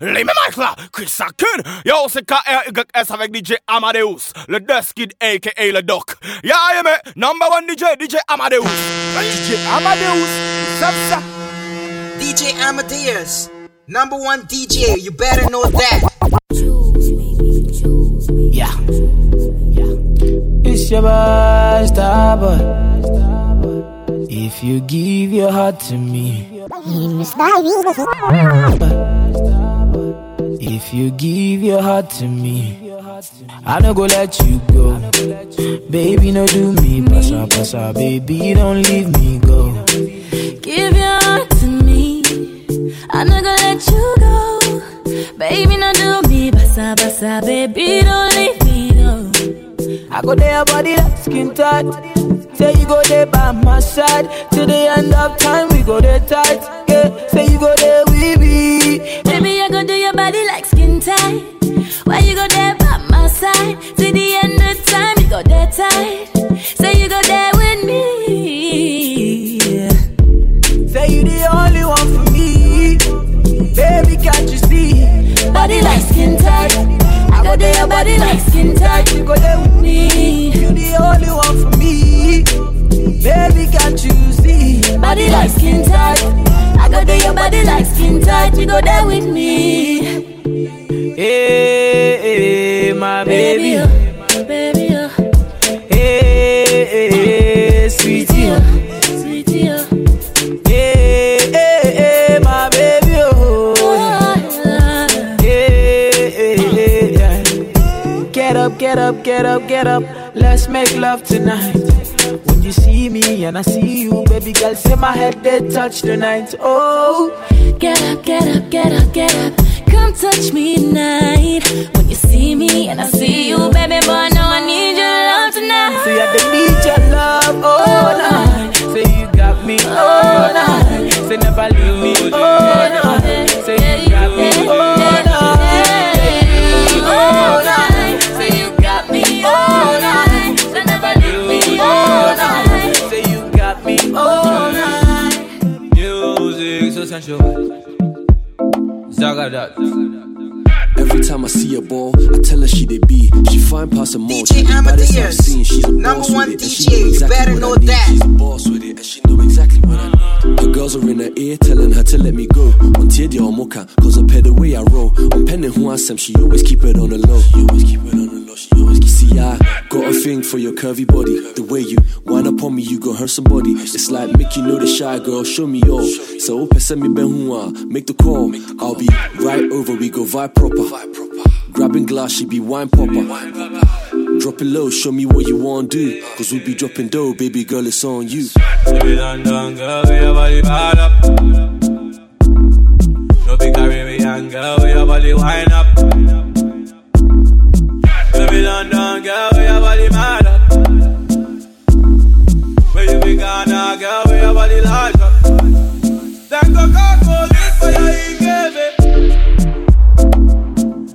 les mêmes mic là, Chris Sakin. Yo, c'est KRYS avec DJ Amadeus, le Dust Kid aka le Doc. Yeah, yeah, man. Number one DJ, DJ Amadeus. DJ Amadeus, ça, ça. DJ Amadeus, number one DJ, you better know that. Yeah. It's your boy, Starboy. If you give your heart to me, if you give your heart to me, I no go let you go. Baby, no do me, passa, passa, baby, don't leave me go. Give your heart to me. I'm not gonna let you go. Baby, no do me. Basa, basa, baby, don't leave me, no. I go there, body like skin tight. Say you go there by my side. Till the end of time, we go there tight. Yeah, say you go there with me. Baby, I go do your body like tight. Why you go there by my side? To the end of time, you go there tight. Say you go there with me. Say you the only one for me. Baby, can't you see? Body like skin tight. I go there, your body like skin tight. You go there with me. You the only one for me. Baby, can't you see? Body like skin tight. I go do your body like skin tight. You go there with me. Hey, hey, my baby. oh, baby, oh, Hey, hey, hey, sweetie. oh, sweetie, oh. Hey, hey, hey, my baby. Oh. Oh, Hey, hey, hey, yeah. Get up, get up, get up, get up. Let's make love tonight. When you see me and I see you, baby girl, say my head they touch tonight. Oh, Get up, get up, get up, get up. Come touch me tonight. When you see me and I see you, baby boy, no, I need your love tonight. say I need your love oh, oh, all night. Say you got me oh, all night. Say never leave me all night. Say you got me all night. All night. Say you got me all night. So never leave me all night. Say you got me all night. Music so sensual. Zagadat. Every time I see a ball, I tell her she they be. She fine past a mall. DJ baddest I've Amadeus, seen. She's a number boss one with it, DJ, know you better know that. She's a boss with it, and she know exactly what I need. Her girls are in her ear, telling her to let me go. On Tiedia or Mocha, cause I pay the way I roll. On penning who I am, she always keep it on the low. She always keep it on the low. She always keep See, I got a thing for your curvy body. The way you wind up on me, you gon' hurt somebody. It's like Mickey know the shy girl, show me all. So open send me ben make the call. I'll be right over, we go vibe proper. Grabbing glass, she be wine popper. Drop it low, show me what you want to do. Cause we be dropping dough, baby girl, it's on you. Baby London girl, with your body bad up. No big Caribbean girl, with your body wind up. Baby London girl, with your body mad up. Where you be Ghana girl, with your body large up. Them go call police for your.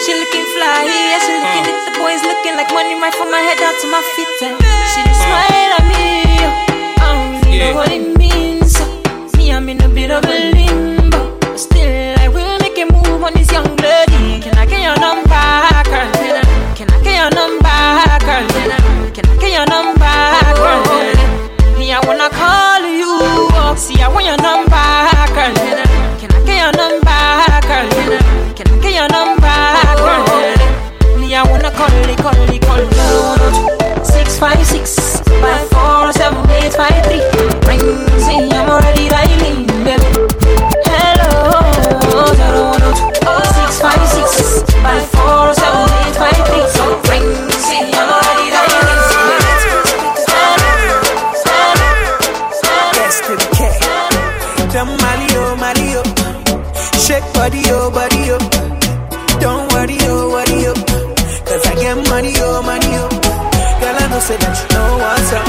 She looking fly, yeah, she looking uh. at the boys looking like money right from my head down to my feet. And she just smile at me. I don't really know what it means. Me, I'm in a bit of a limbo. But still, I will make a move on this young lady. Can I get your number, girl? Can I, get your number, girl? Can I, get your number, girl? Oh. Me, I wanna call you. See, I want your number, girl. You, call you. Six five six five four seven eight five three. Ring, see, I'm already dialing, say that you know what's up.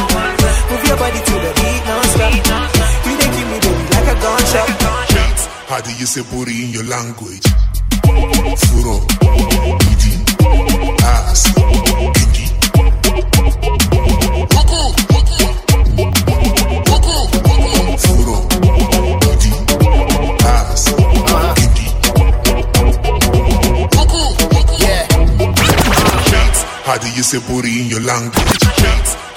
Move your body to the beat non-stop. You dey give me baby like a gunshot. How do you say booty in your language? Furo, booty, ass, kinky. How do you say booty in your language?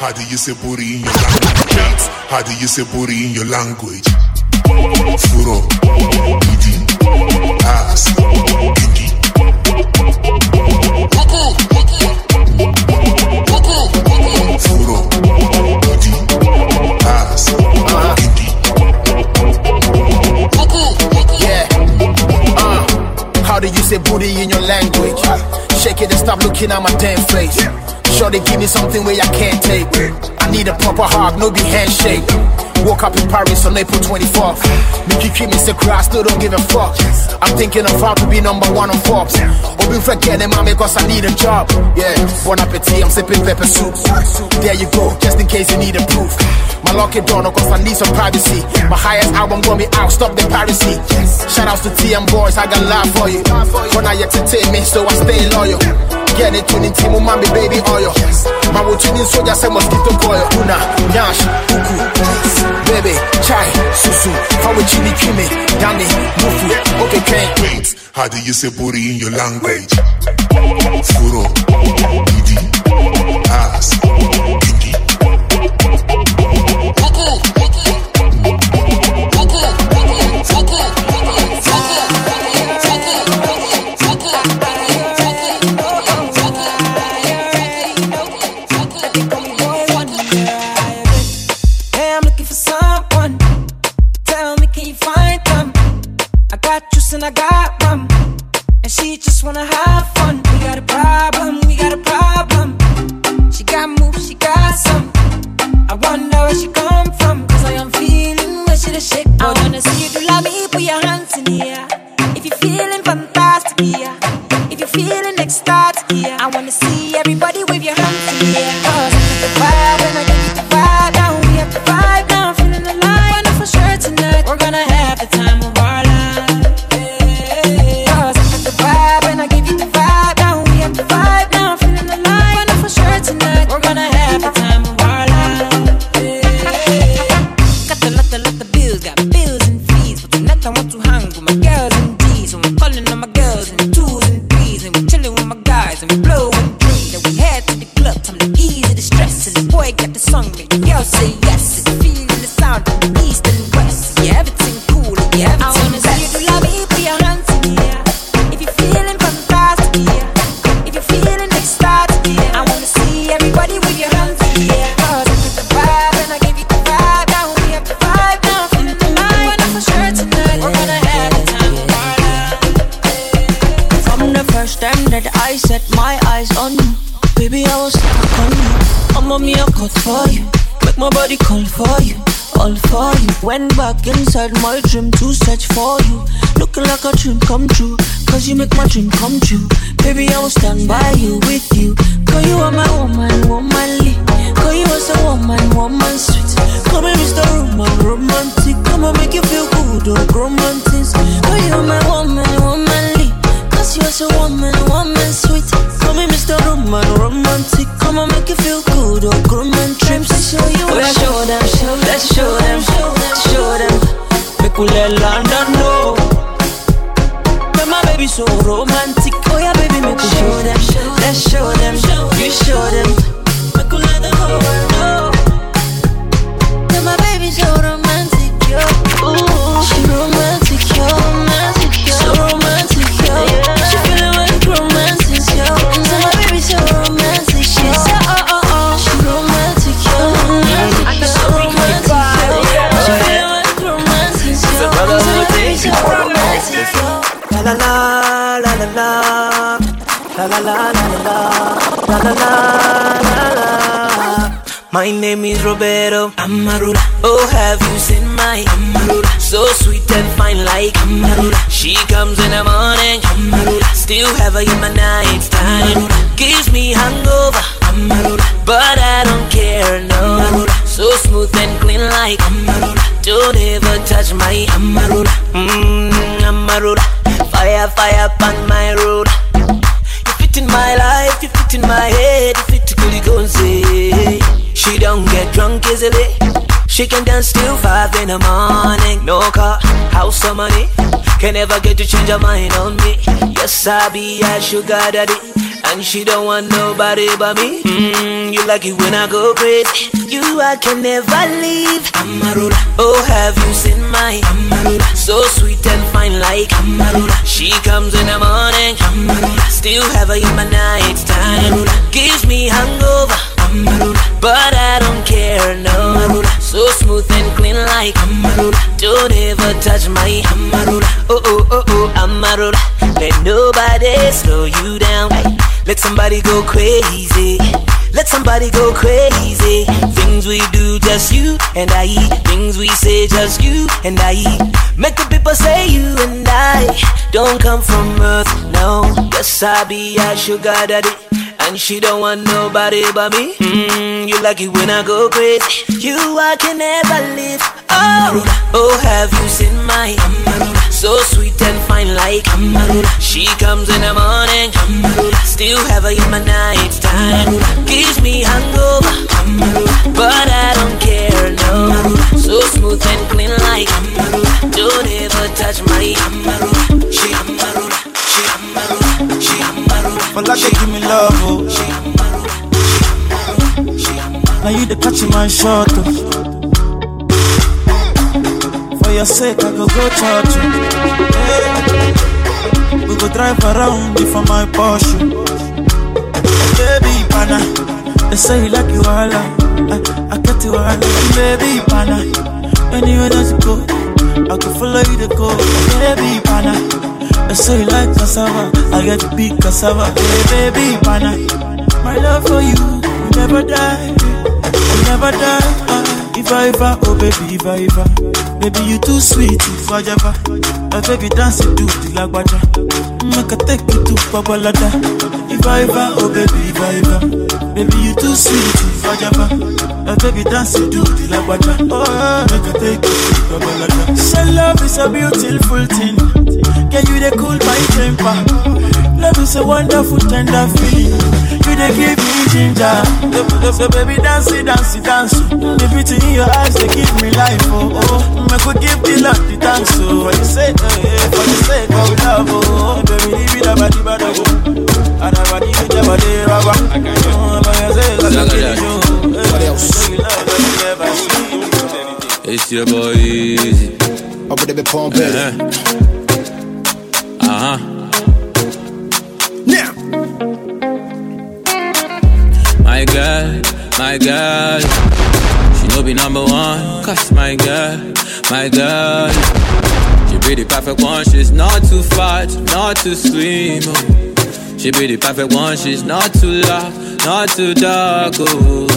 How do you say booty in your language? How do you say booty in your language? Furo, booty, ass, kinky. Furo, booty, ass, kinky. Yeah. Uh, how do you say booty in your language? Shake it and stop looking at my damn face. Sure they give me something where I can't take. I need a proper hug, no be handshake. Woke up in Paris on April 24th. Mickey keep me sick, I still don't give a fuck. I'm thinking of how to be number one on Forbes. Open forgetting mommy cause I need a job. Yeah, bon appetit, I'm sipping pepper soup. There you go, just in case you need a proof. My lucky door, cause I need some privacy. My highest album gonna be out, stop the piracy. Shout outs to TM boys, I got love for you. When I entertain me, so I stay loyal yɛne to ne nti mu me baby oil ma wotumi nso gya sɛ mosquito coil una nyash kuku baby chai susu fa wokyi ne twi me dane okay oketwɛn wait how do you say booty in your language? Furo didi ass didi. Kuku, kuku. I wanna see everybody wave your hands in the air. Inside dream to search for you, looking like a dream come true. Cause you make my dream come true, baby. I will stand by you. Hangover, but I don't care, no. So smooth and clean like Don't ever touch my Mmm, Amarula. Fire, fire on my road. You fit in my life, you fit in my head, you fit to Kuligonze. Eh. She don't get drunk easily. She can dance till five in the morning. No car, house or money. Can never get to change her mind on me. Yes, I be a sugar daddy. And she don't want nobody but me. Mmm, you like it when I go crazy. You, I can never leave. Amarula. Oh, have you seen my Amarula? So sweet and fine like Amarula. She comes in the morning. Amarula. Still have her in my night time. Amarula. Gives me hangover. Amarula. But I don't care, no. Amarula. So smooth and clean like Amarula. Don't ever touch my Amarula. Oh, oh, oh, oh, Amarula. Let nobody slow you down. Let somebody go crazy. Let somebody go crazy. Things we do, just you and I. Eat Things we say, just you and I. Eat Make the people say you and I don't come from earth, no. Yes, I be a sugar daddy. And she don't want nobody but me. Mmm, you like it when I go crazy. You, I can never live. Oh, oh, have you seen my So sweet and fine like She comes in the morning. Still have her in my night time. Gives me hangover. But I don't care, no. So smooth and clean like Don't ever touch my She she she For like give me love, oh. Now you the catch my shot, oh. For your sake, I go go church, oh. Yeah. We go drive around you for my Porsche. Oh. Baby, pana, they say you like you all, I, I get you all, baby, pana. Anywhere that you go, I can follow you to go, baby, pana. They say you like cassava, I get big cassava, hey, baby, pana. My love for you, will never die, will never die. If I ever, oh baby, if I ever, baby you too sweet, if I ever, my baby dance it to the lagwaja, make I take you to Babalada. If I ever, oh baby, if I ever, baby you too sweet, if I ever, my baby dance it to the lagwaja, oh make I take you to Babalada. Say love is a beautiful thing, can you they cool my temper? Love is a wonderful tender feeling. You they give me ginger. So, so baby dance it, dance it, dance. The beauty in your eyes they give me life. Oh oh, me could give the love the thanks. Oh, for the sake, eh, for the sake of love. Oh, oh, baby, leave it about the bad oh. And I oh, oh. want you to never do rubber. Oh, for your I can kill you. What else? love that you never see. It's your boy Easy. Up with the big pump, baby. Uh-huh. Uh huh. Now. My girl, my girl. She no be number one. Cause my girl, my girl. She be the perfect one. She's not too fat, not too slim. Oh. She be the perfect one. She's not too loud, not too dark. Oh.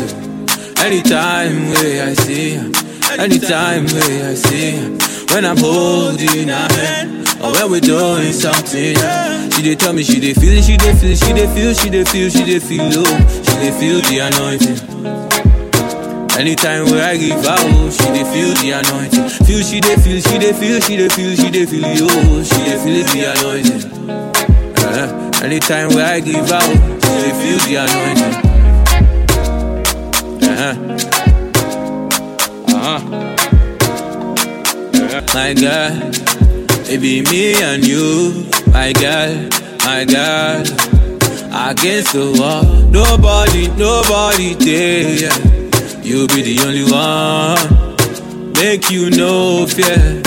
Anytime where I see her, anytime where I see her, when I'm holding her hand, or when we're doing something, yeah. she dey tell me she dey feel it, she dey feel, she dey feel, she dey feel, she dey feel, oh, she dey feel the anointing. Anytime where I give out, she dey feel the anointing. Feel, she dey feel, she dey feel, she dey feel, she dey feel, oh, she dey feel the anointing. Uh-huh. Anytime where I give out, she dey feel the anointing. Uh-huh. Uh-huh. My girl, it be me and you, my girl, my girl. Against the wall, nobody, nobody there. You be the only one, make you no fear.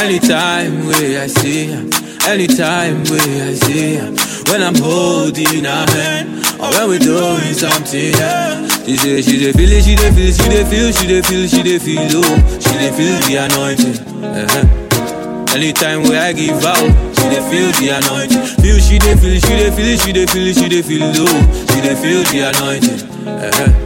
Anytime where I see her, anytime where I see her, when I'm holding her hand, or when we're doing something, yeah. She say she dey feel it, she dey feel, she dey feel, she dey feel, she dey feel, oh, she dey feel the anointing. Uh-huh. Anytime where I give out, she dey feel the anointing. Feel she dey feel, she dey feel, she dey feel, she dey feel, oh, she dey feel the anointing. Uh-huh.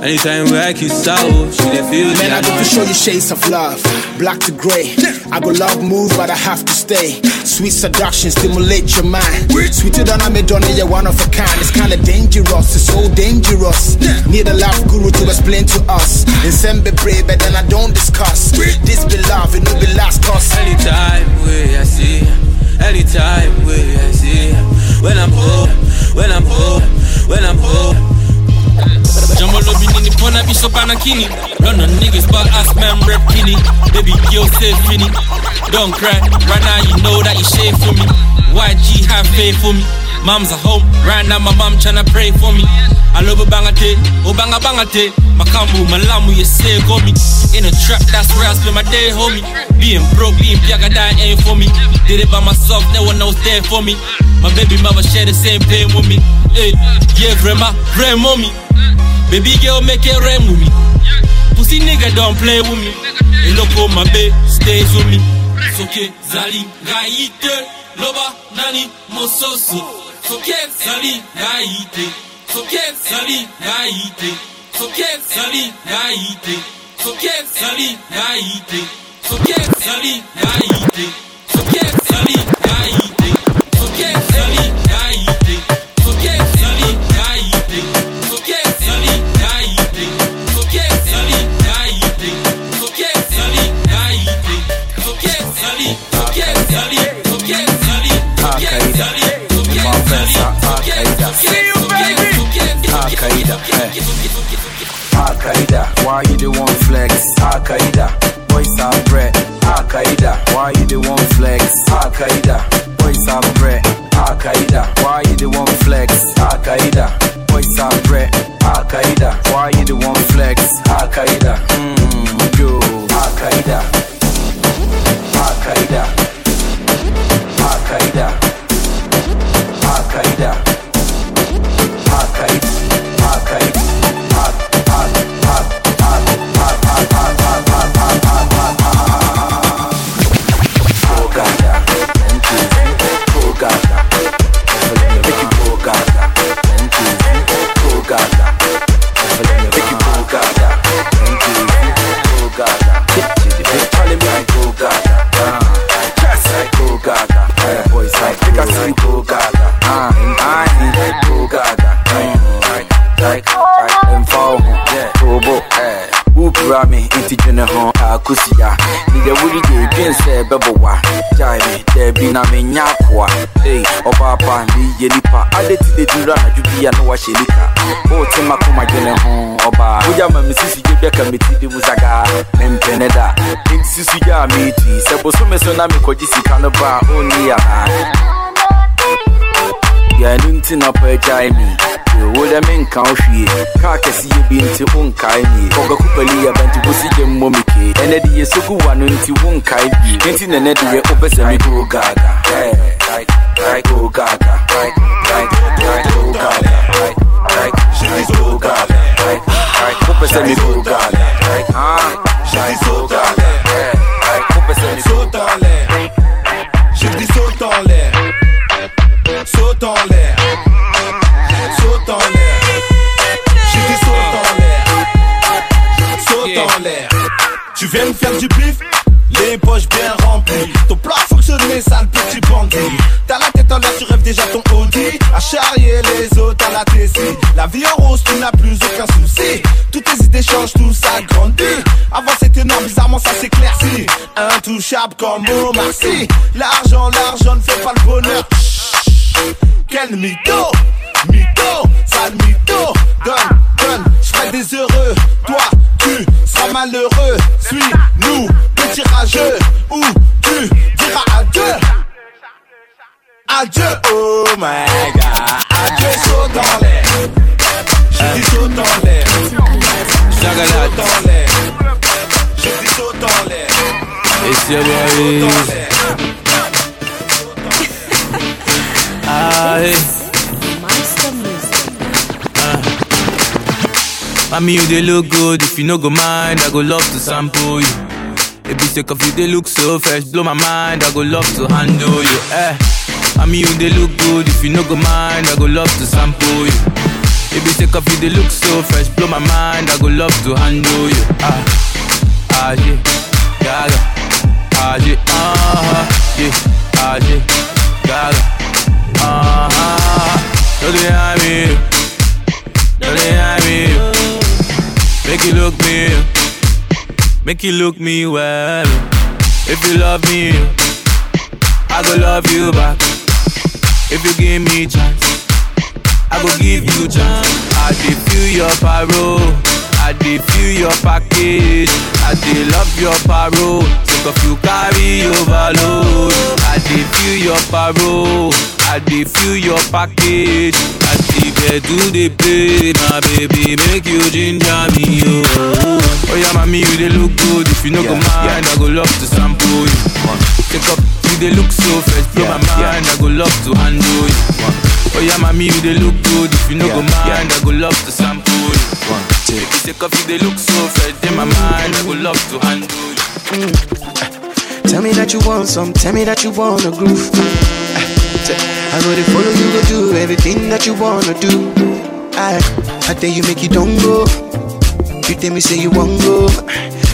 Yeah. Anytime we I kiss out, she dey feel me. Man, I got to show you shades of love, black to gray. I go love move, but I have to stay. Sweet seduction, stimulate your mind. Sweeter than I'm a donor, you're one of a kind. It's kinda dangerous, it's so dangerous. Need a love guru to explain to us. And send be brave, but then I don't discuss. This be love, it no be last cause. Anytime we I see, anytime we I see. When I'm home, when I'm home, when I'm home. Jambo lobidini pona biso banakini Run on niggas but ask man rep penny Baby girl say finny. Don't cry, right now you know that you shave for me. YG have faith for me. Mom's at home, right now my mom tryna pray for me. I love a bangate, oh banga bangate Makambu, malamu, you say call me. In a trap, that's where I spend my day, homie. Being broke, being piaga, that ain't for me. Did it by myself, no one else there for me. My baby mother share the same pain with me. Hey, yeah, grandma, grand mommy Baby girl, make it rain with me. pussy nigga don't play with me. Eloko mabe stay with me. Soki ezali ngai te loba nani mosusu soki ezali ngai te soki ezali ngai te soki ezali ngai te soki ezali ngai te soki ezali ngai te See you, baby. Al Qaeda. Al Qaeda, why you the one flex? Al Qaeda, boys are bread. Al Qaeda, why you the one flex? Al Qaeda, boys are bread. Al Qaeda, why you the one flex? Al Qaeda, boys are bread. Al Qaeda, why you the one flex? Al Qaeda, mmm, yo, Al Qaeda, Al Qaeda. Wura me nti dwene ho akosia mede wode gye dwen sɛ bɛbɔwa gyae me daabi na menya akoa ei ɔbaapa meyɛ nipa ade ti de dura anadwo bia na wahyɛ nika wote makoma dwene ho ɔbaa wogya ma me sisi gye bɛka meti de mu sagaa mempene da nti sisu gyaa meeti sɛ bosome so na mekɔgye sika no ba a ɔnni anaa yɛno nti na pɛ gyae me wole menka wo hwie kaa kɛseyɛ bi nti wonkae nie ɔbɛko pali yaba nti wosigye mmɔ me kee ɛnɛ de yɛ sokuwa no nti wonkae bie enti nɛnɛ deɛ wobɛ sɛ me koo gaga. Go gaga, go gaga, go gaga. Kupa se mi kugale, ah, shai so gale, kupa se mi so gale. L'air. Tu viens me faire du bif les poches bien remplies. Ton plat fonctionné, sale petit bandit. T'as la tête en l'air, tu rêves déjà ton Audi. À charrier les autres à la Tessie. La vie en rose, tu n'as plus aucun souci. Toutes tes idées changent, tout ça grandit Avant c'était non, bizarrement ça s'éclaircit. Intouchable comme Omar Sy. L'argent, l'argent ne fait pas le bonheur. Quel mytho, mytho, sale mytho. Donne, donne, je des heureux malheureux. Suis-nous, petit rageux. Ou tu diras adieu? Adieu, oh my god. Adieu, saute en l'air. J'ai dit saute en l'air. Saute en l'air. J'ai dit saute en l'air. It's your Saute en Mommy, you they look good. If you no go mind, I go love to sample you. Baby, sick of you, they look so fresh. Blow my mind, I go love to handle you. Eh. Mommy, you they look good. If you no go mind, I go love to sample you. Baby, take off you, they look so fresh. Blow my mind, I go love to handle you. Ah, ah, yeah, gaga. Ah, yeah, uh-huh, yeah, ah, yeah, gaga. Uh-huh. Make you look me, make you look me well. If you love me, I go love you back. If you give me chance. I go give you chance. I dey feel your parole. I dey feel your package. I dey love your parole. Think of you carry overload. I dey feel your parole. I dey feel your package. I dey bed do dey play, my baby, make you ginger me, oh. Oh yeah, mommy, you dey look good. If you no go mind, I go love to sample you. Take up, you dey look so fresh, blow my mind. I go love to handle you. Oh yeah, mommy, you dey look good. If you no go mind, I go love to sample you. One, two. If you take off, you dey look so fresh, in my mind, I go love to handle you. Mm. Tell me that you want some, tell me that you wanna groove. Say, I go to follow you, go do everything that you wanna do. I, I tell you, make you don't go. You tell me, say you won't go.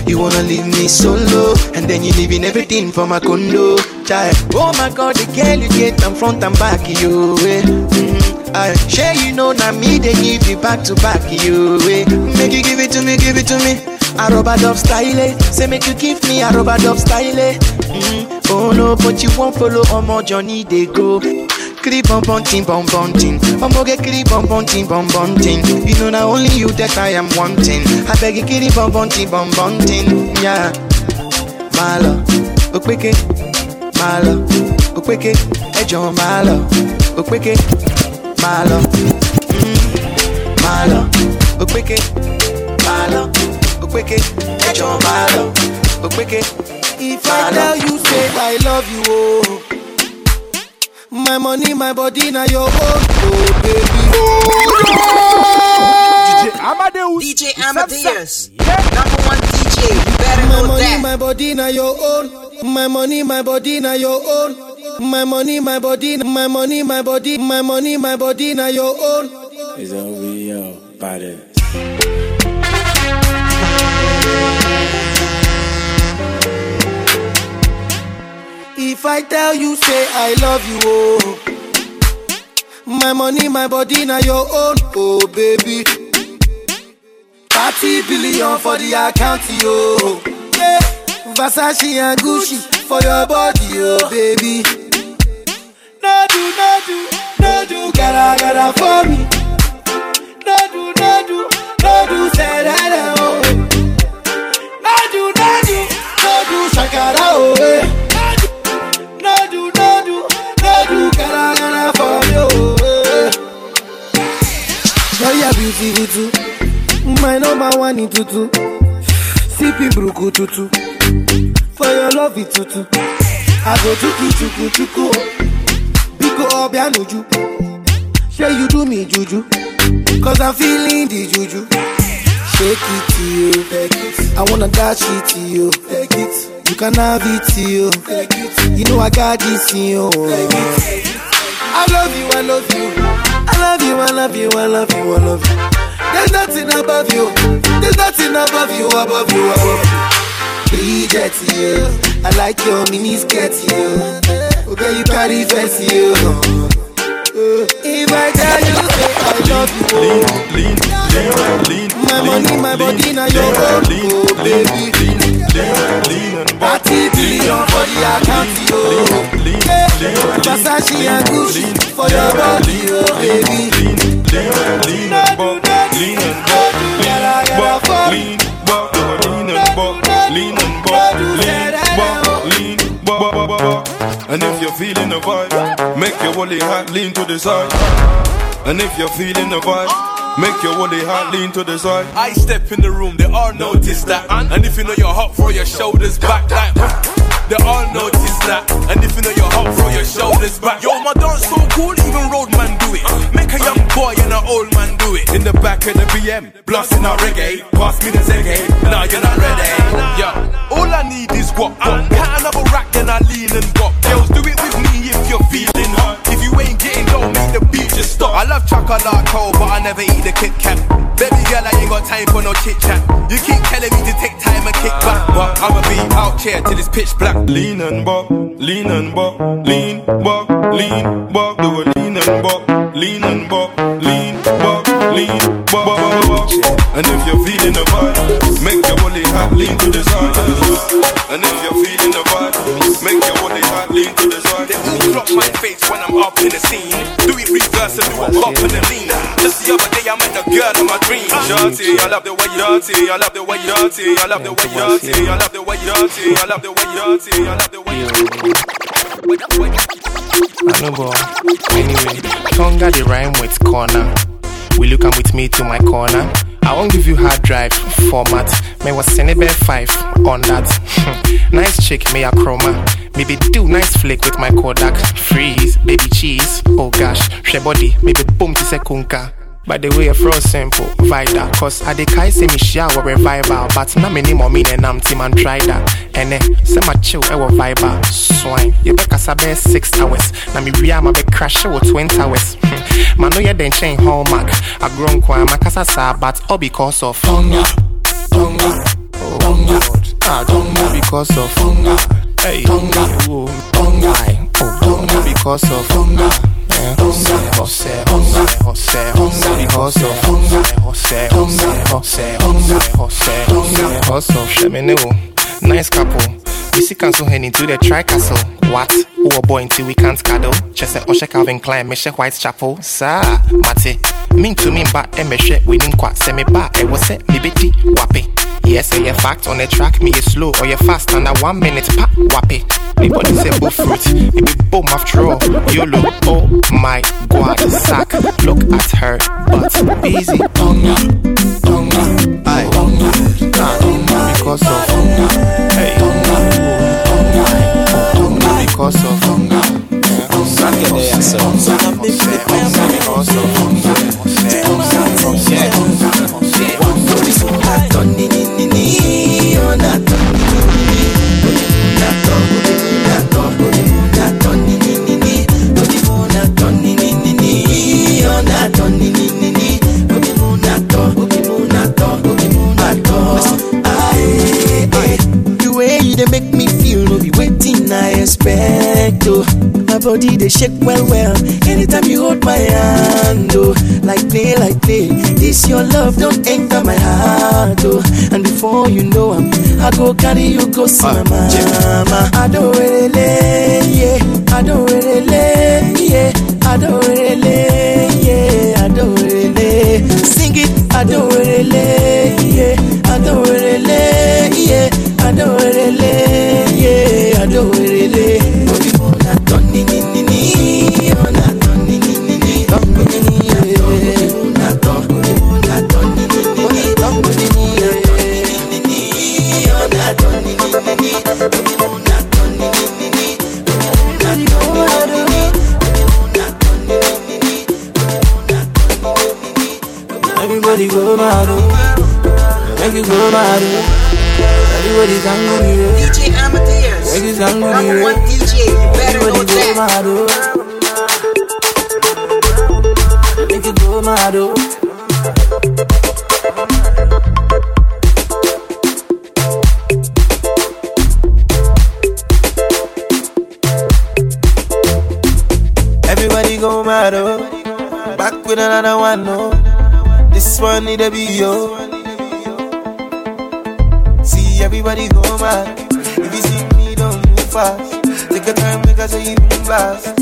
You wanna leave me solo, and then you leaving everything for my condo. Child. Oh my god, the girl you get them front and back, you. Eh. Mm, I share you know now me they give you back to back, you. Eh. Make you give it to me, give it to me. A dub style, say make you give me a rub a dub style. eh. Mm, oh no, but you won't follow on my journey they go. Kiri bum bum ting bum bum ting. Omo get kiri bum bum ting bum bum ting. You know now only you that I am wanting. I beg you kiri bum bum ting bum bum ting. Yeah, my love, okweke, my love, okweke, ejo my love, okweke, my love, mm, my love, okweke, my love, okweke, ejo my love, okweke. If I tell you say I love you, oh. My money, my body, now your own, oh baby. Oh, DJ Amadeus. DJ Amadeus. Number one DJ. You better My know money, that. my body, now your own. My money, my body, now your own. My money, my body, my money, my body, my money, my body, now your own. It's over, yo, body. If I tell you, say I love you, oh. My money, my body, now your own, oh baby. 30 billion for the account, yo. Yeah. Versace and Gucci for your body, oh baby. No do, no do, no do, gotta, gotta for me. No do, no do, no do, say that, oh. No do, no do, no do, shakara, oh. eh. Beautiful too. My number one in tutu. Sipping bruku tutu. For your love it tutu. I go tuku tuku tuku. Biko obianuju. Say you do me juju. Cause I'm feeling the juju. Shake it to you. Take it. I wanna dash it to you. Take it. You can have it to you. Take it. You know I got this in you. I love you, I love you. I love you, I love you, I love you, I love you. There's nothing above you. There's nothing above you, above you, above you. You. I like your mini skirt, you. Oh, okay, you carry fancy, you. Uh, if I tell you, say I love you, oh. My money, my body, now your own, oh baby. For the account. Versace and Gucci for your body, oh baby. No do, no do, no do, gotta, gotta for me. And if you're feeling the vibe, make your woolly hat lean to the side. And if you're feeling the vibe, make your woolly hat lean to the side. I step in the room, they all notice that. And if you know you're hot, throw your shoulders back like. They all notice that. And if you know you're hot, throw your shoulders back. Yo, my dance so cool, even road man do it. Make a young boy and an old man do it. In the back of the BM, blasting out reggae. Pass me the Zegay. Nah, you're not ready. Yo, all I need is guap. Cat another rack, then I lean and guap. Girls, do it with me if you're feeling hot. Ain't getting low, make the just stop. I love chocolate, cold, but I never eat the Kit Kat. Baby girl, I ain't got time for no chit chat. You keep telling me to take time and kick back, but I'ma be out here till it's pitch black. Lean and buck, lean and buck, lean, buck, lean, buck, do a lean and buck, lean and buck, lean, buck, lean, buck. And if you're feeling the vibe, make your body hot, lean to the side. Love the way you dirty. I love the way you dirty. I love the way you dirty. I love the way you dirty. I love the way you dirty. I love the way you I know, boy. Anyway, Tonga the rhyme with corner. Will you come with me to my corner? I won't give you hard drive format. May was Senebe 5 on that. nice chick, may a chroma. Maybe do nice flick with my Kodak. Freeze, baby cheese. Oh gosh, she body, maybe boom to se kunka. By the way, fro simple, vital. Cause I kai say me share our revival. But na me ni mo mean and I'm team and try that. And eh, say my chill, I will vibe Swine, you be kasabe six hours. Na me ria ma be crash with twin hours. Man, no, you then chain hallmark. I grown kwa makasa sa, but all because of Tonga. Tonga. Oh, Tonga. Ah, Tonga because of Tonga. Hey, Tonga. Tonga. Oh, Tonga because of Tonga. Jose, Jose, Jose, Jose, Jose, because of Jose, Jose, Jose, Jose, Jose, Jose, Jose, Sheminu. Nice couple. We see cancel heading to the tri castle. What? Who a boy until we can't cuddle? Chese Oshe Calvin Klein, Meshe Whitechapel. Sa, mate. Mean to me, but Emeshe, we didn't quite send me back. It was it, me bitty, wappy. Yes, say you fact on the track, me is slow or you fast under one minute, pa, wappy. Me body say bull fruit, it be boom after all. YOLO, oh my god, sack. Look at her, but busy. Tonga, tonga, aye, tonga, ah, tonga, because of tonga, hey, tonga, tonga, tonga, because of tonga. Suck it there, so. Because of Eh. The way you they make me feel, no be waiting I expect. Oh, my body they shake well well. Anytime you hold my hand, oh, like play, like play. This your love don't enter my heart, oh. And before you know I'm, I go carry you go see my mama. I ah, don't really, yeah. I don't really, yeah. I don't really, yeah. I don't really sing it. I don't really, yeah. I don't really, yeah. I don't really, yeah. I don't really. Fast. Take your time, make show you move fast.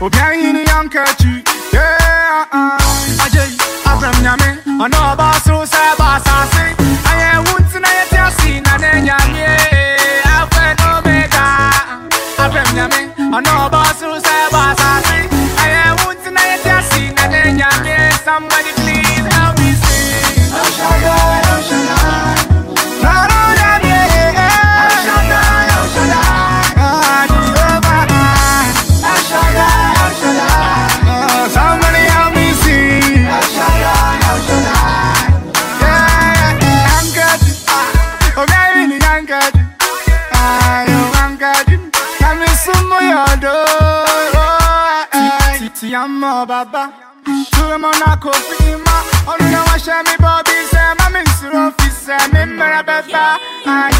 obianyi ni yankechi aje abram nyame ɔna ɔba so sɛ ba asase anyɛ wo nti na yɛte ase na ne nyame afɛ no meka abram nyame ɔna ɔba so sɛ ba asase anyɛ wo nti na yɛte ase na ne nyame somebody mo baba Tue mo na kofi ima Onu na wa she mi bobi se Ma mi suro fi se mi mera beba Aye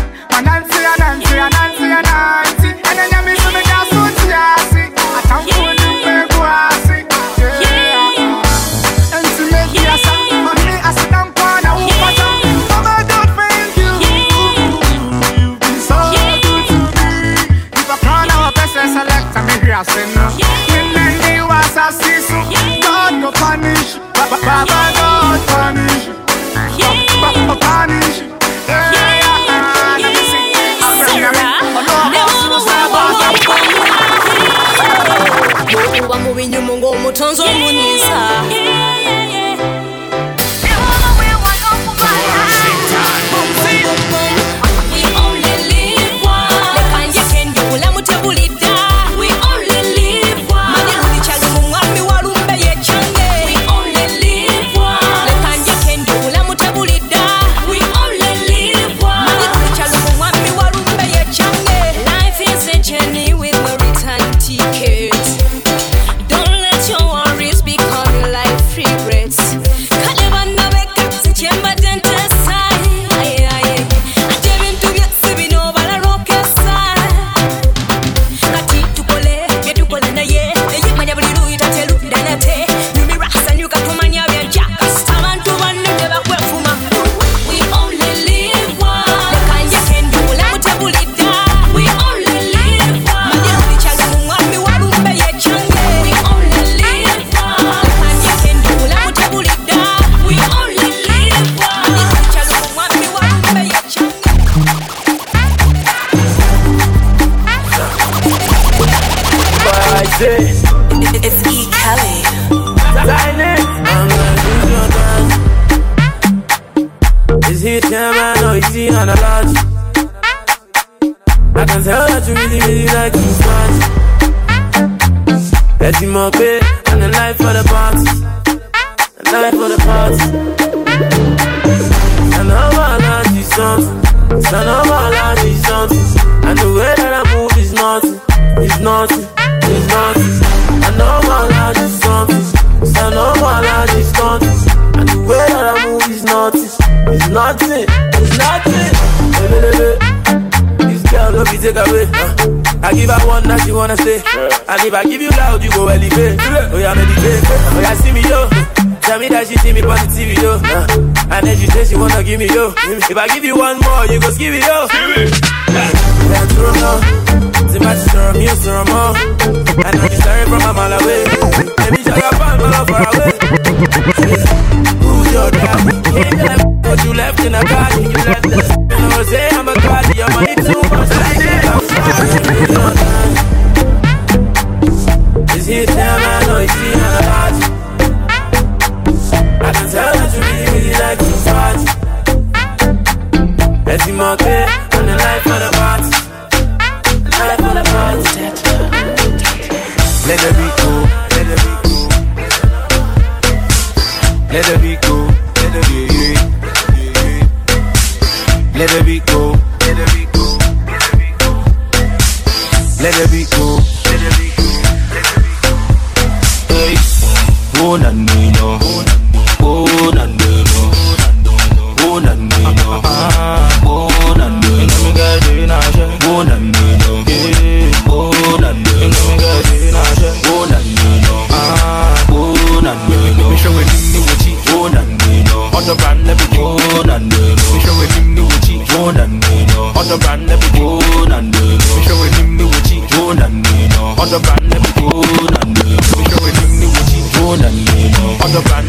oh brand.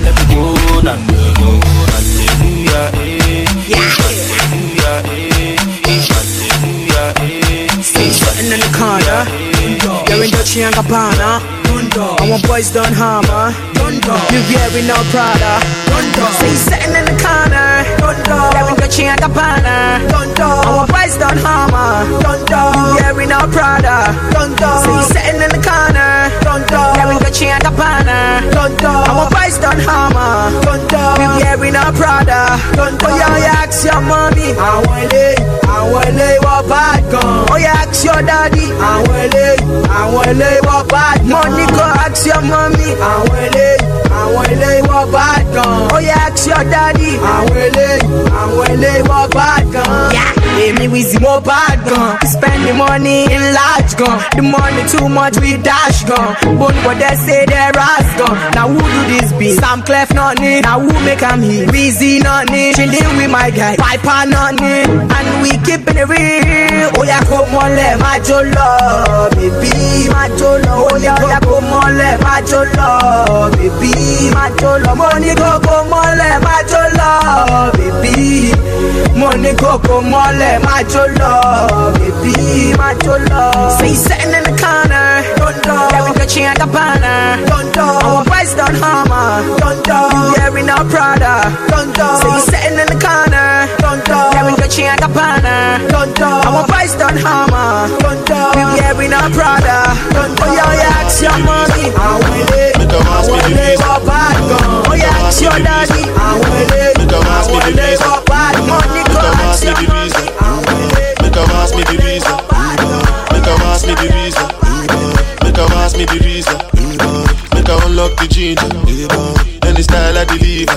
Hallelujah, eh. Hallelujah, eh. Hallelujah, eh. In the corner. You're in Dolce and Gabbana. And one boys done hammer. You wearing no Prada. Say something in the corner. You're in Dolce and Gabbana. And one boys done hammer. You wearing no Prada. Say something in the corner. You're in Dolce and Gabbana. And one boys done hammer. You wearing no Prada. Oh yeah, yeah, ask your mommy. I want it. I want it. What bad gun? Oh yeah, ask your daddy. I want it. I want it. What bad? Money go ask your mommy. I want it. I want it. What bad gun? Oh yeah, ask your daddy. I want it. I want it. What bad gun? Yeah. Pay me with more bad gun. We spend the money in large gun. The money too much we dash gun. But what they say they ras gun. Now who do this be? Samklef not need. Now who make am here? Weezy not need. Chilling with my guy. Piper not need. And we keeping it real. Oh yeah, come on, let my jolo, baby, my jolo. Oh yeah, oh yeah, come on, let my Money go come on, let my jolo, baby. Money go come on, let my jolo, baby, my jolo. Say sitting in the corner, yeah, we got you at the banner. Our boys done hammer, you wearing a Prada. Say sitting in the corner, yeah, we got you at the banner. Our boys done hammer, we wearing a Prada. Oh yeah, yeah, ask your mommy, I want it, I want it, what oh, bad gun. Oh yeah, ask your daddy, I want it, I want it, what bad money go ask your mommy. Make a ask me the reason. Make a ask me the reason. Make a ask me the reason. Make a unlock the ginger. Any style I deliver.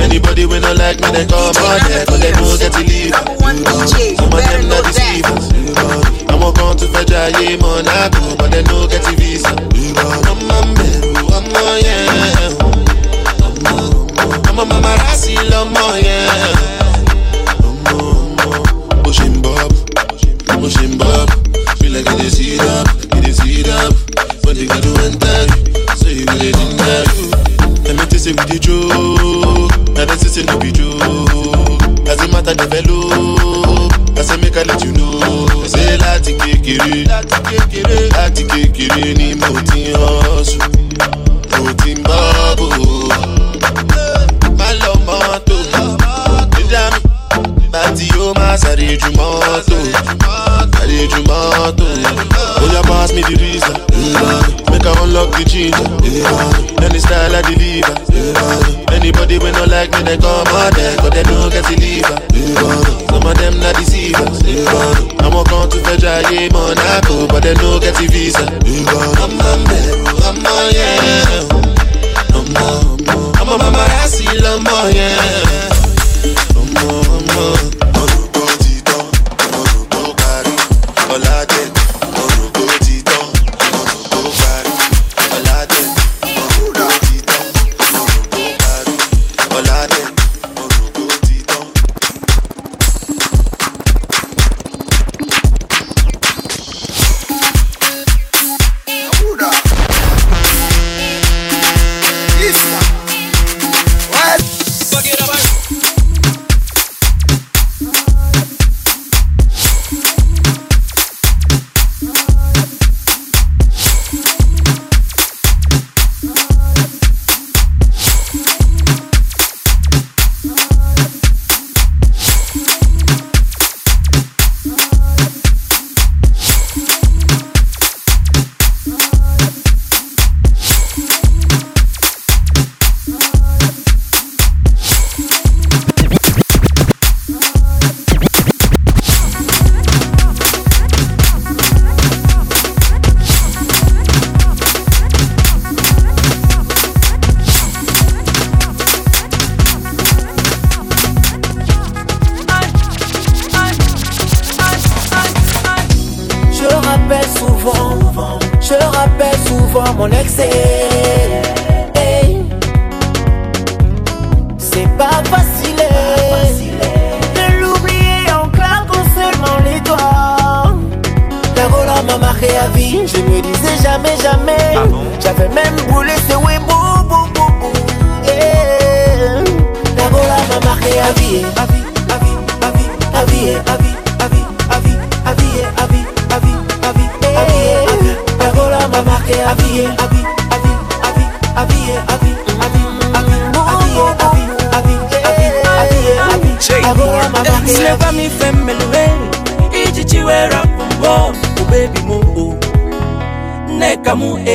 Anybody when not like me, they come on there, but they don't get to leave. Some of them not deceivers. I'm a gone to fetch a yeah, Monaco, but they don't get to visa. I'm a man, I'm a yeah. I'm a mama, I see love yeah. Pushing bob, pushing bob. Feel like it is heat Doesn't matter I say make I let you know. Say láti kékeré, láti kékeré, láti kékeré ni mo ti hustle, mo ti bubble. Má lọ mọ́tò, dídá mi. Láti yóò máa sáré ju mọ́tò. Sáré ju mọ́tò. Oya pass me the reason. Make I unlock the ginger any style I deliver. Anybody wey no like me dem come out there but dem no get the liver some of dem na deceivers àwọn kan tún fẹ́ jayé monaco but dem no get the visa. Ọmọ mẹ́rù ọmọ yẹn ọmọ ọmọ mama rẹ̀ sí lọ́mọ yẹn ọmọ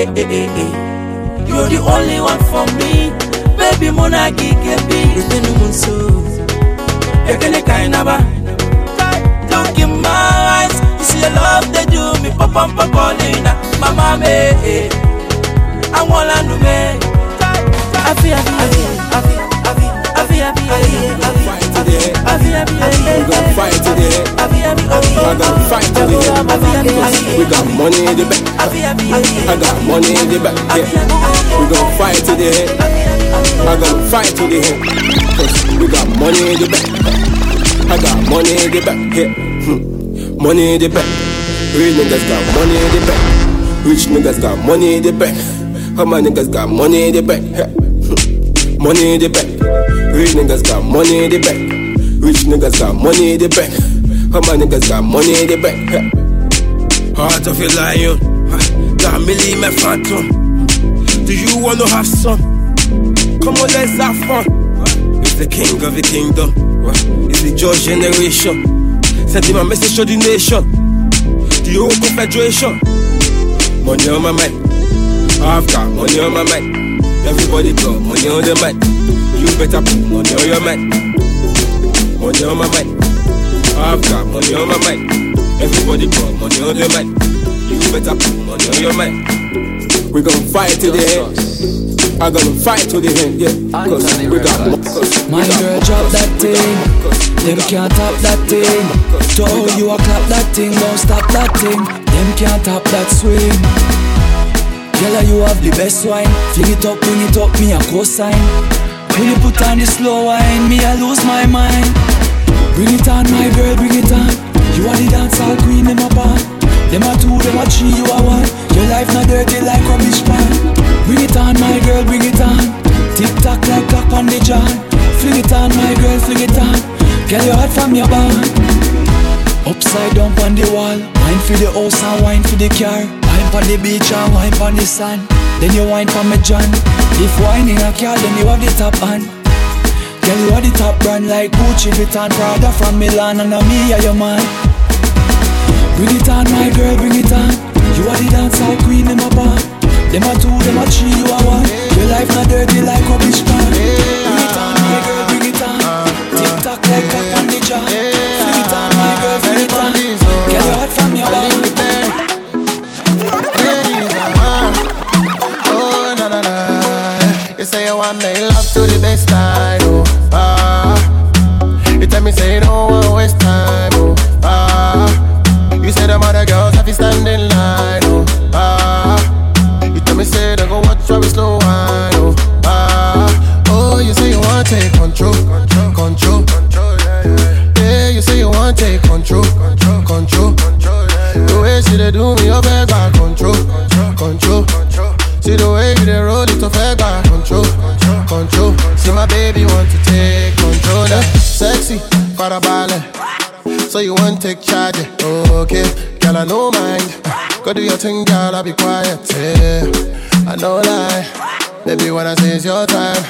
hey, hey, hey. You're the only one for me. Baby Mona Gike be Etenu Munso Ekene Kainaba. Look in my eyes. You see the love they do me. Papa Pacolina Mama me. I'm know me. I feel, I I feel, I I feel, I I feel, afi We gon' fight to the end. I gon' fight to the end. We got money in the bank. I got money in the bank. Yeah. We gon' fight to the end. I gon' fight to the end. Cause we got money in the bank. I got money in the bank. Yeah. Money in the bank. Real niggas got money in the bank. Rich niggas got money in the bank. How my niggas got money in the bank? Yeah. Money in the bank. Real niggas got money in the bank. Rich niggas got money in the bank. How my niggas got money in the bank? Heart of a lion, got me phantom. Do you wanna have some? Come on, let's have fun. It's the king of the kingdom. It's the George generation. Send him a message to the nation. The whole confederation. Money on my mind. I've got money on my mind. Everybody got money on their mind. You better put money on your mind. Money on my mind. I've got money on my mind. Everybody got money on their mind. You better put money on your mind. We gon' fight to the end. I gonna fight to the end, yeah. Cause we got My girl drop that thing. Them can't top that thing. Told you I clap that thing. Don't stop that thing. Them can't top that swing. Girl, you have the best wine. Fling it up, bring it up, me a co-sign. When you put on the slow wine Me I lose my mind Bring it on, my girl, bring it on. You are the dancehall queen, them a band Them a two, them a three, you a one. Your life not dirty like rubbish pan Bring it on, my girl, bring it on. Tick tock like clock on the john. Fling it on, my girl, fling it on. Girl, you hot from your band Upside down on the wall. Wine for the house and wine for the car. Wine on the beach and wine on the sand Then you wine for me John. If wine in a car, then you have the top on Girl, you are the top brand like Gucci, Vuitton, Prada from Milan And me, yeah, your man. Bring it on, my girl, bring it on. You are the dancehall queen, in my band Them a two, them a three, you a one. Your life not dirty like rubbish pan. Bring it on, my girl, bring it on. Tick tock like clock on the jaw Fling it on, my girl, fling it on. Girl, you hot from your band Oh. You say you want make love to the best time, tell me say you don't waste time, oh. Ah. You say them other girls have to stand in line, oh. Ah. You tell me say they go watch how we slow wine, oh. Ah. Oh, you say you want take control, control, control. Yeah, yeah. yeah, you say you want take control, control, control. yeah, yeah. The way she dey do me, oh, beg back control, control. control. See the way you dey roll it, oh, beg back control, control. control. See my baby want to take control, eh? Sexy, So you want take charge, okay? Girl, I know mind. Go do your thing, girl, I'll be quiet, yeah. I know lie, baby, when I say it's your time,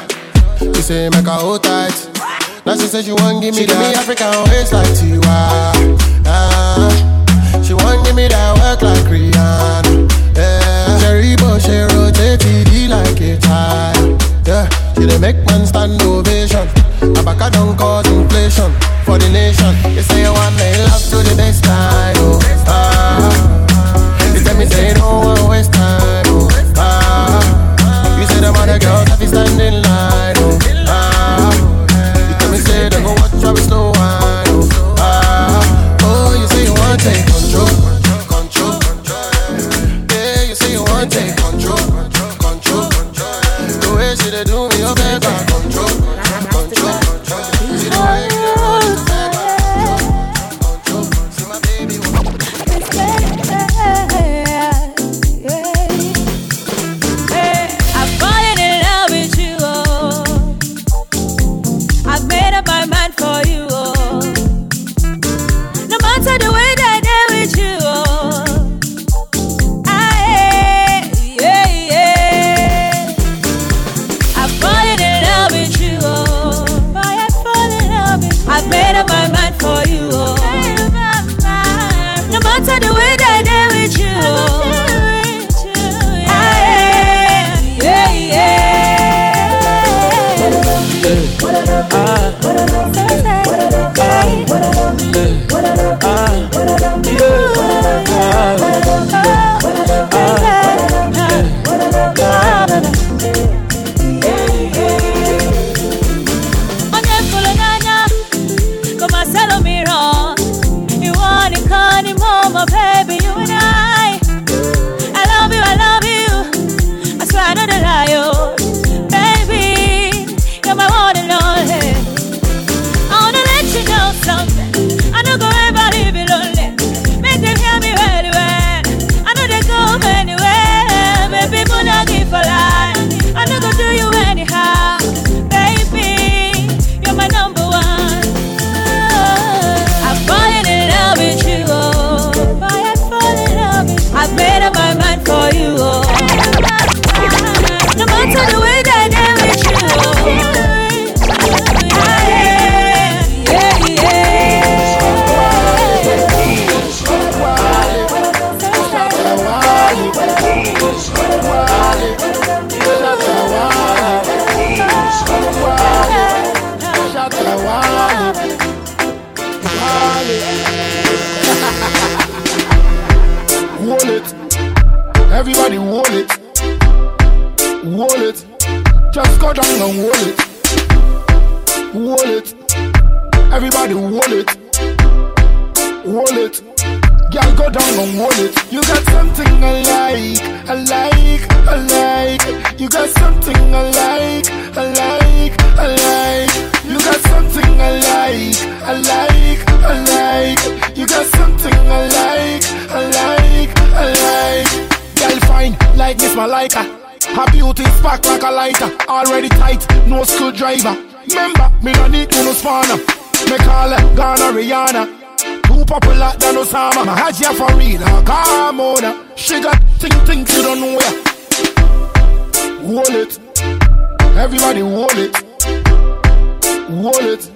you say make her hold tight. Now she said she want give me that me African waist like Tiwa. Ah, she want give me that work like Rihanna. Yeah, Cherry but she rotate TD like a tire. Yeah, she dey make man stand ovation. Abaka don't cause inflation for the nation. You say you want me love to the best time. Oh, ah, you tell me say you don't want waste time. Oh, ah, you say them other girls have to stand in line. Oh, ah. You tell me say they go screwdriver. Remember, me no need to no spanner. Me call her Ghana Rihanna. Too popular than Osama. My Hajia for real, ah, come on. She got ting things you don't know ya. Hold it. Everybody hold it. Hold it.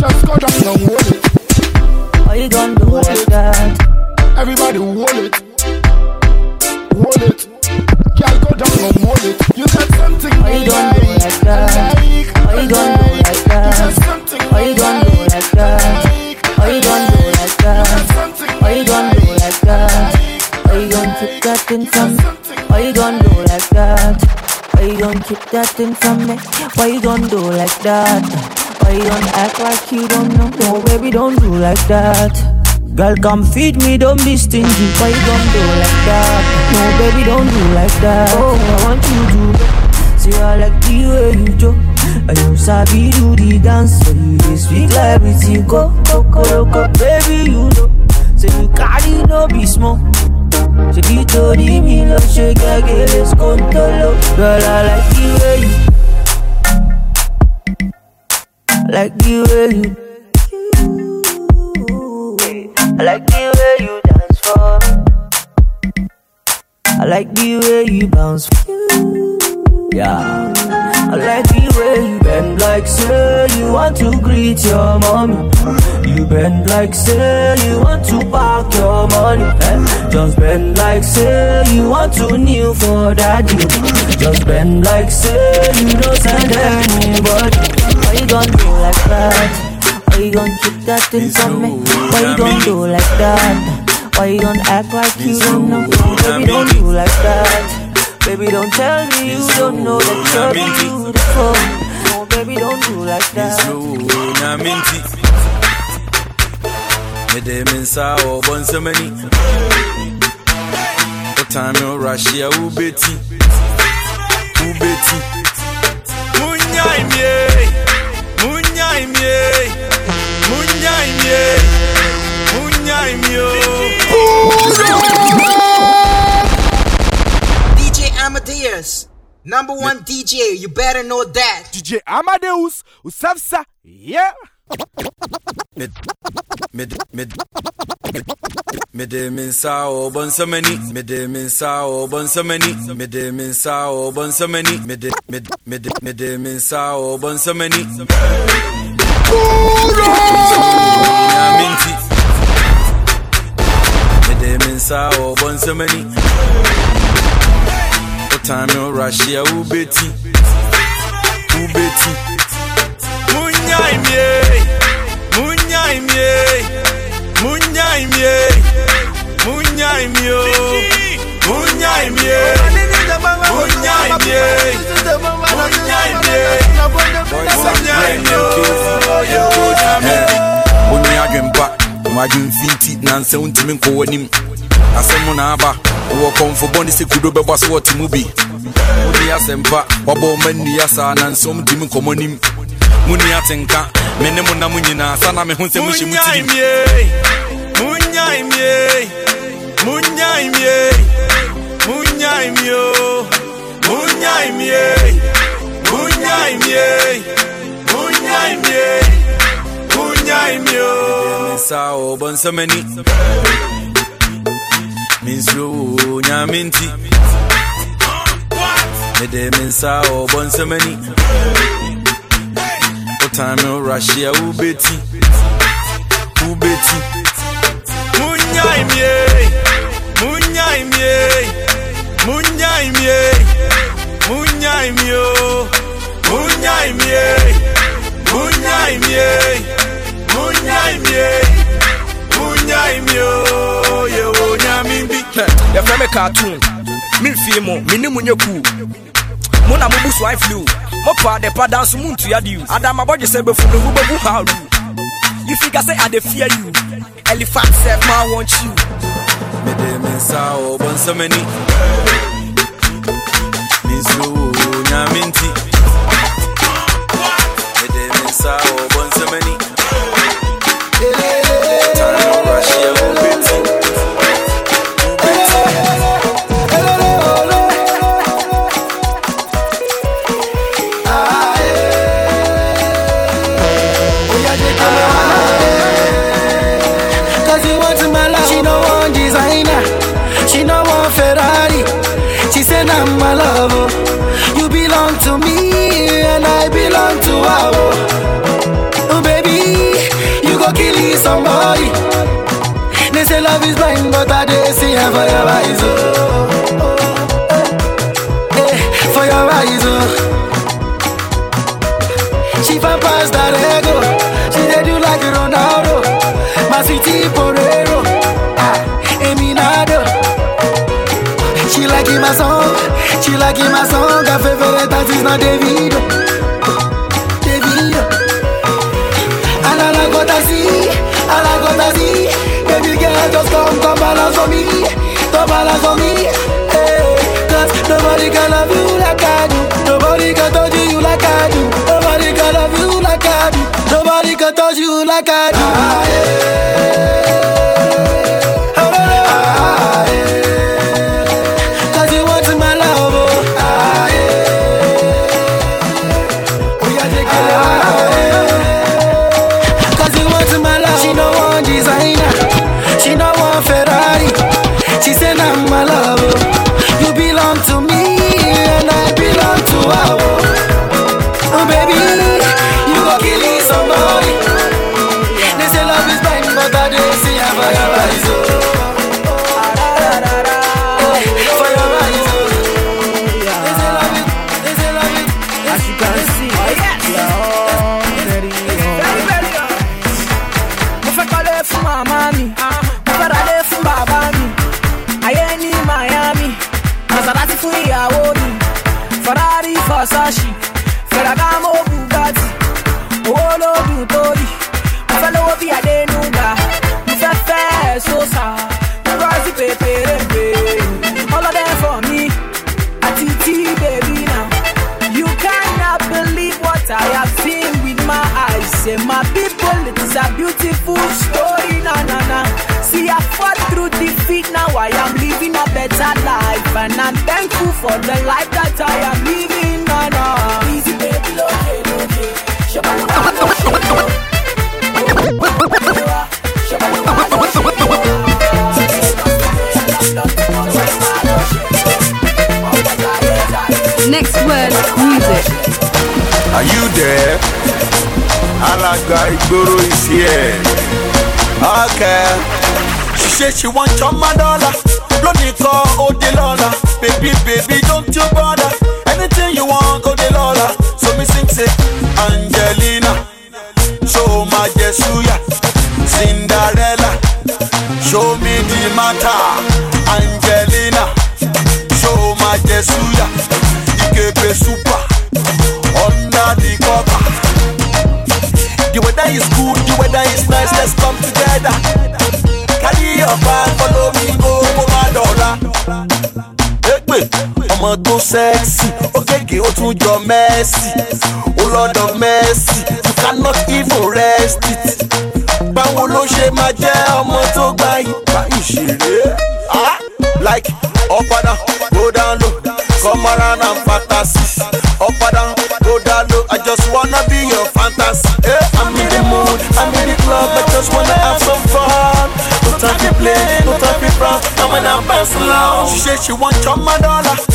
Just go down and hold it. How you gonna do like that? Everybody hold it. Hold it. Girl, go down and hold it. You got something How you gonna do like that? You gonna do like that? How you gonna do like that? How you gonna do like that? How you gonna do like that? How you gonna keep that thing from me? How you gonna do like that? How you gonna keep that thing from me? Why you gonna do like that? Why you gonna act like you don't know? No, baby, don't do like that. Girl, come feed me, don't be stingy. Why you gonna do like that? No, baby, don't do like that. Oh, I want you to See, I like the way you do. And you sabi do the dance, so you dey sweet like everything go, go, baby, you know. Say you carry no be small. Say you told me love, shake again, let's go to low. Girl, I like the way you. Like the way you. I like the way you dance for me. I like the way you bounce. Yeah. I like the way you bend like say you want to greet your mommy. You bend like say you want to park your money. Eh? Just bend like say you want to kneel for daddy. Just bend like say you don't send anybody. Why you gonna do like that? Why you gonna keep that thing from me? Why you gonna do like that? Why you gonna act like you don't know? Baby, don't do like that. Baby, don't tell me you don't know that you're beautiful. No, baby, don't do like that. na minti mede me nsa wɔ bɔnsɛmani wotime no rahyia wobɛti wobɛti munyai mie. Munyai mie. Munyai mie. Munyai mie DJ Number one Me. DJ, you better know that. DJ Amadeus, Usavsa, yeah. Mid, mid, mid, time you rush here, who betty? Who betty? Munyai me, munyai me, munyai me, munyai me, munyai me, munyai me, munyai me. Onye adwempa, wadwemfi nti nansa wontimi nkɔ w'anim asɛm na aba wɔ kɔmfobɔ ne sɛ kudo bɛbɔ so wɔte mu bi wodi asɛmpa wabɔ ɔma nni asaa nansa ɔmtimi nkɔmmɔ nim. Muni atenka me ne mo nam nyinaa sa na me ho sɛ mohyɛ mu tirim Munyai mie, munyai mie, munyai mio, munyai mie, munyai mie, munyai slow nyaminti. Mede min sa o bon samani. O time o Russia ubeti, ubeti. Munyai mie, munyai mie, munyai mie, munyai mio, yɛfrɛ me cartoon. Memfie mo mene mu nyɛ kuu mo na mobu so flu mopa adepa danso montua de adamabɔgye sɛ bɛfu no ho bɛbu haw you figure say i dey fear you? Elephant sef ma want you. Mede min sa o bon samani. Min slow nyaminti. Mede min sa o bon samani. She no want Ferrari. She said I'm my love. oh. You belong to me and I belong to her. oh. Oh baby, you go kill somebody. They say love is blind, but I dey see her for your eyes. Oh. Like in my song. Her favorite artist not Davido. Davido. And all I gotta see, all I gotta see. Baby girl, just come, come balance for me. Come balance for me. Hey, cause nobody can love you like I do. Nobody can touch you like I do. Nobody can love you like I do. Nobody can touch you like I do. Ah, yeah. For the life that I am living. Na na. Easy, baby, okay, okay. Shabba-dabba, Next word, music. Are you there? Alaga Igboro is here. Okay. She said she no dey call oh dey lola baby baby don't you bother. Anything you want oh dey lola so me sing say angelina. Show my jesuya cinderella. Show me the matter. inú jọ mercy o lord of mercy you cannot even rest it báwo ló ṣe máa jẹ́ ọmọ tó gbá ìgbà ìṣeré like ọ̀padà go down low come around and fantasy ọ̀padà go down low I just wanna be your fantasy. Eh, I'm in the mood, I'm in the club, I just wanna have some fun. No time to play, no time to frown. And when I bounce along, she say she want your dollar.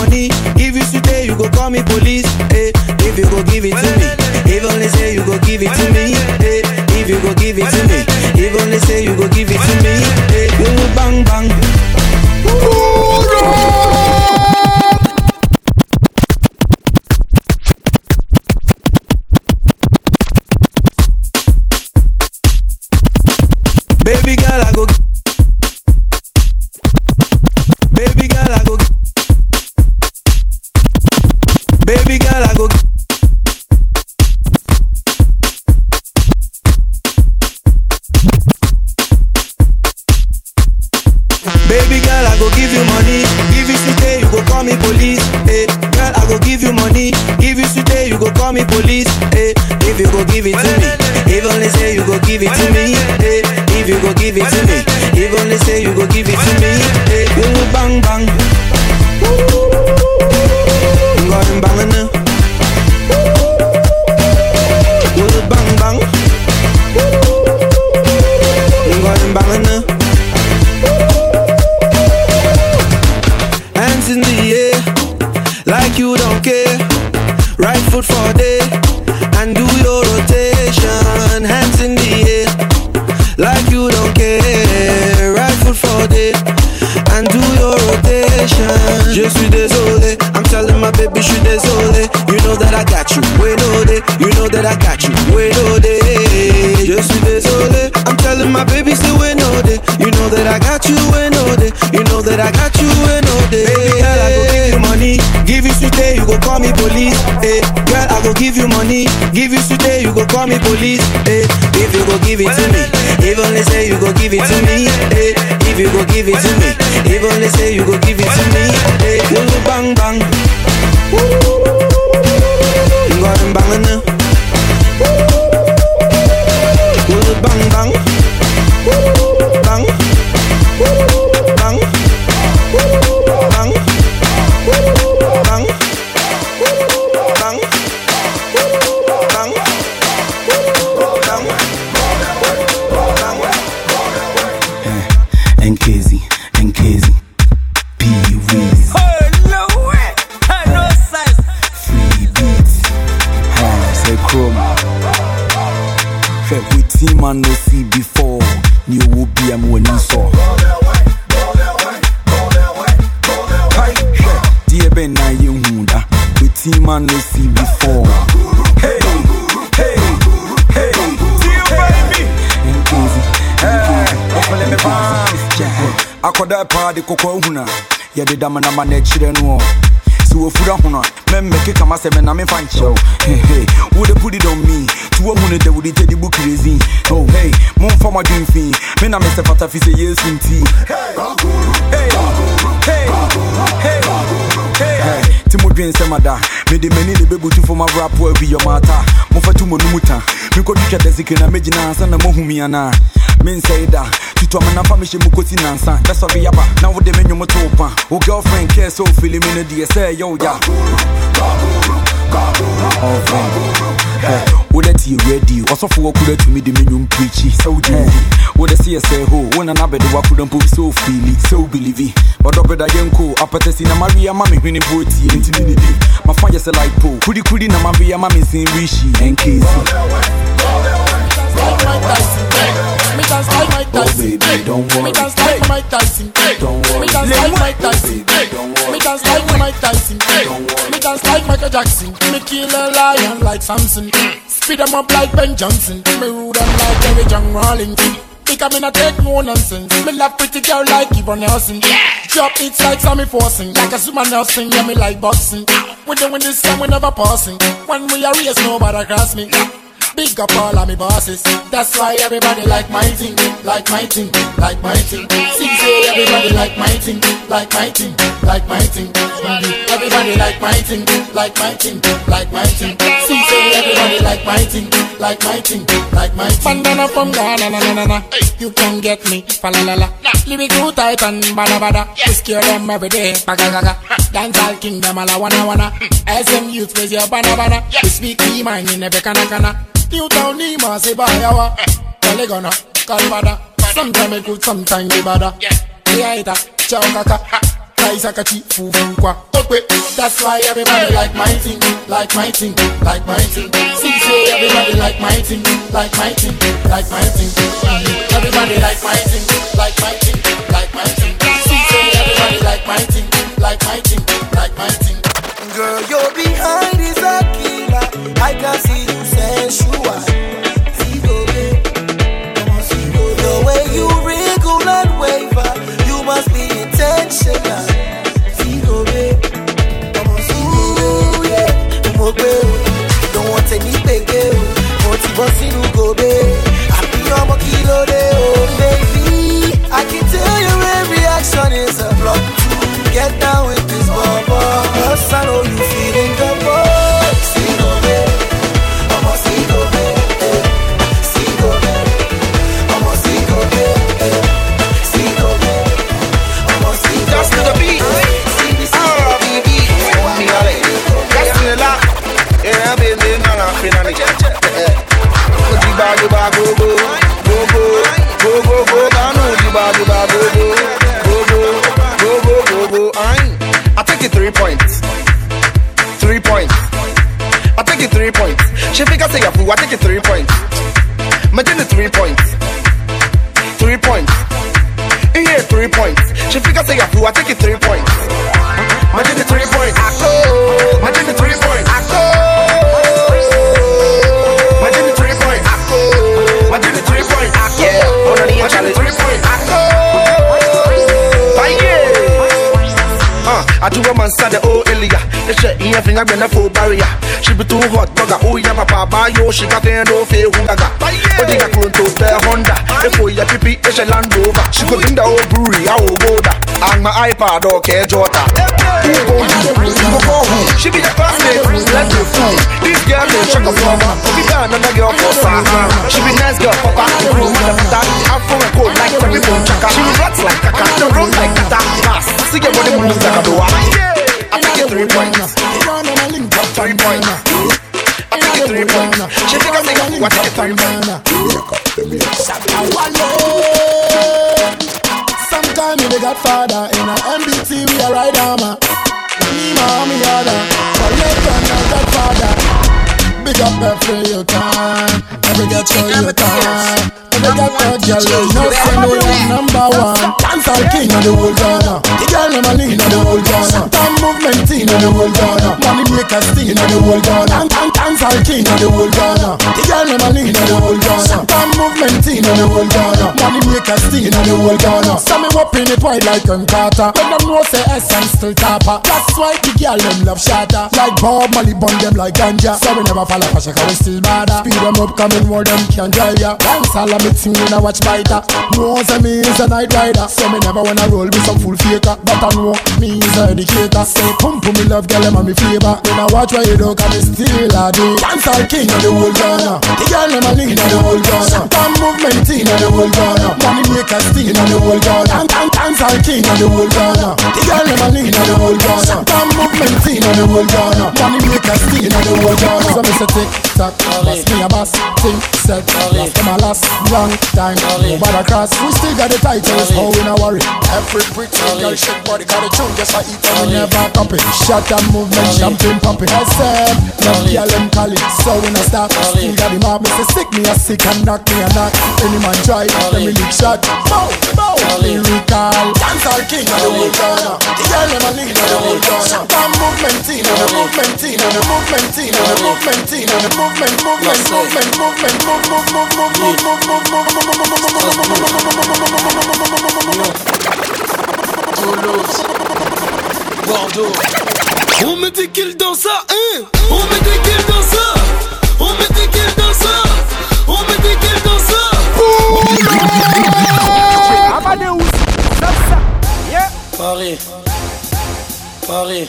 money. Give you today, you go call me police. Hey, if you go give it to me, if only say you go give it to me. Hey, if you go give it to me. chrome. Hey, waiting man no see before. New will be I'm when you saw. Dear Ben, I you hunda. Waiting man no see before. Hey, hey, hey, dear baby. Hey, akɔda paa de kɔkɔ ahuna yɛdeda manama na akyirɛ no sɛ wɔfura hono a mɛmmɛke kama sɛ mena memfa nkyerɛ wo Hehe, wode put it on me? To woahu no da wode tɛde bu kresi oh hey momfa madwemfii me na mesɛ fatafi sɛ yesu nti Hey, hey, hey, hey. ti modwen sɛ mada mede m'ani ne bɛbutu fo mavrapoa bi yɔmaata mofa to mɔnomu ta mekɔtwitwa dasikiri na mɛgyina ansa na moahu mi anaa mensɛe da tutɔ me nafa mehyɛ mu kɔsi nansa bɛsɔre yaba na wode me nwom to wo pa. Wo girlfriend kɛɛ sɛ ofili me no deɛ sɛ ɛyɛ wo ya. Wode tie radio ɔsɔfo wakura tumi de me nwom preachi sɛ wogye wode sɛ yɛ sɛ ho. Wo bɛde wakora mpo sɛ ofili sɛ wobelivi ɔdɔ brɛda yɛnko apɛtɛsi na maria ma me hwene bo tie nti ne ne di mafa yɛ sɛ like po kurikuri na maria ma me rehyi ɛnkɛsi Me can style Mike Tyson. Me can style Mike Tyson. Me can style Mike Tyson. Me can style Mike Tyson. Don't worry. Me can style Michael Jackson. Me kill a lion like Samson. Speed them up like Ben Johnson. Me rule them like Jerry John Rawlings. Because me not take no nonsense. Me love pretty girl like Yvonne Nelson. Drop hits like Sammy Forcing. Like Azumah Nelson, yeah me like boxing. We doing this time we never passing. When we are race, nobody cross me. Big up all of me bosses. That's why everybody like my thing, like my thing, like my thing. See, say everybody like my thing, like my thing, like my thing. Everybody like my thing, like my thing, like my thing. See, say everybody like my thing, like my thing, like my thing. Bandana from Ghana, na na na na. You can get me, fa la la la. Lyric too tight and bada bada. We scare them every day, baga gaga. Dance all kingdom, all I wanna wanna. SM youth, raise your banana banana. We speak the mind in every kana kana. Newtown Nima say bayawa Poligona, Calvada Sometime it good, sometime it bada Yaita, Chow Kaka Kaisa Kachi, Fufunkwa Okwe, that's why everybody like my thing Like my thing, like my thing See say everybody like my thing Like my thing, like my thing Everybody like my thing Like my thing, like my thing See say everybody like my thing Like my thing, like my thing Girl, you're behind is a killer. I can see you baby. The way you wriggle and waver, you must be intentional. Ooh, yeah. Don't want kí ló dé baby? I can tell your every action is a get down with this bubble. Cause I know you feeling a fool. I take it three points. Imagine the three points. I go. Imagine the three points. I go. Imagine the three points. I go. Imagine the three points. I go. Yeah. Imagine the three points. I go. Uh, I do a man sad the old Elia. Shit in your finger been a full barrier. She be too hot, bugger. Oh, yeah, papa, buy yo. She got there no fear who gaga. But they got to the Honda. Before you pipi, it's a Land Rover. She could in the old brewery, I will go there. And my iPad, okay, Jota. Who go you? Who go who? She be the classmate, let's go fool. This girl don't check a plumber. Be down another girl for Sahara. She be nice girl, papa. The room, the that. Afro and cold like every bone chaka. She rats like kaka. The room like kata. Pass. See your body moves like a doa. I take it three points. Three points. I take it three points. She think I'm nigga, what take it three points. Sometime you the godfather in a MBT we a ride armor. Me mommy other, collect on the godfather. big up every your time. Every get show your time. Every get your girl, know say me I'm number one. Dancehall king of the whole Ghana. The girl never lean of the whole Ghana. Time movement team of the whole Ghana. Money maker steam of the whole Ghana. Dan- Dancehall king of the whole Ghana. The girl never lean of the whole Ghana. Time movement team of the whole Ghana. Money maker steam of the whole Ghana. So me whopping it wide like a Carter. When them know say essence still topper. That's why the girl them love shatter. Like Bob Marley bun them like ganja. So we never fall off a shaka we still bother. Speed them up coming more them can drive ya. Dance all of me I watch biter. Know say me is a night rider. So me never wanna roll with some fool faker. But I know me is a educator. Say pump me love girl a me flavor. When I watch where you do come me still a do. Dancehall king of the whole Ghana. The girl a lean of the whole Ghana. Damn movement team of the whole Ghana. Money maker steam of the whole. Dan- Dancehall king of the whole Ghana. The girl a lean of the whole Ghana. Damn movement team of the whole Ghana. Money maker steam of the whole Ghana. So me say tick tock, bust me a bus, think set, last them a last long time. Nobody cross, we still got the titles, how we no worry. Every brick, girl shake body, got the tune just like eat and we never copy. Shut and movement, champagne pumping. I said, love girl them call it, so we no stop. Still got the me say sick me a sick and knock me a knock. Any man try, let me lick shot. Bow, bow, lyrical. Dancehall king of the whole Ghana. The girl them a lean of the whole Ghana. Damn movement team, and the movement team, and the movement team, and the movement team, and the movement, movement, movement, movement, move, Bordeaux. On me dit qu'il danse hein. à on me dit qu'il danse on me dit qu'il danse on me dit qu'il danse Paris, Paris,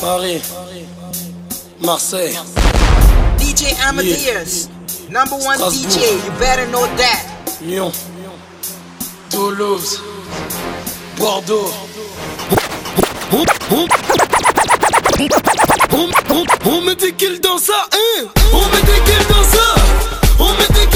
Paris, Marseille. DJ Amadeus, number one DJ, you better know that. Lyon. Toulouse. Bordeaux. On, me dit qu'il danse ça, hein On me dit qu'il danse ça On me dit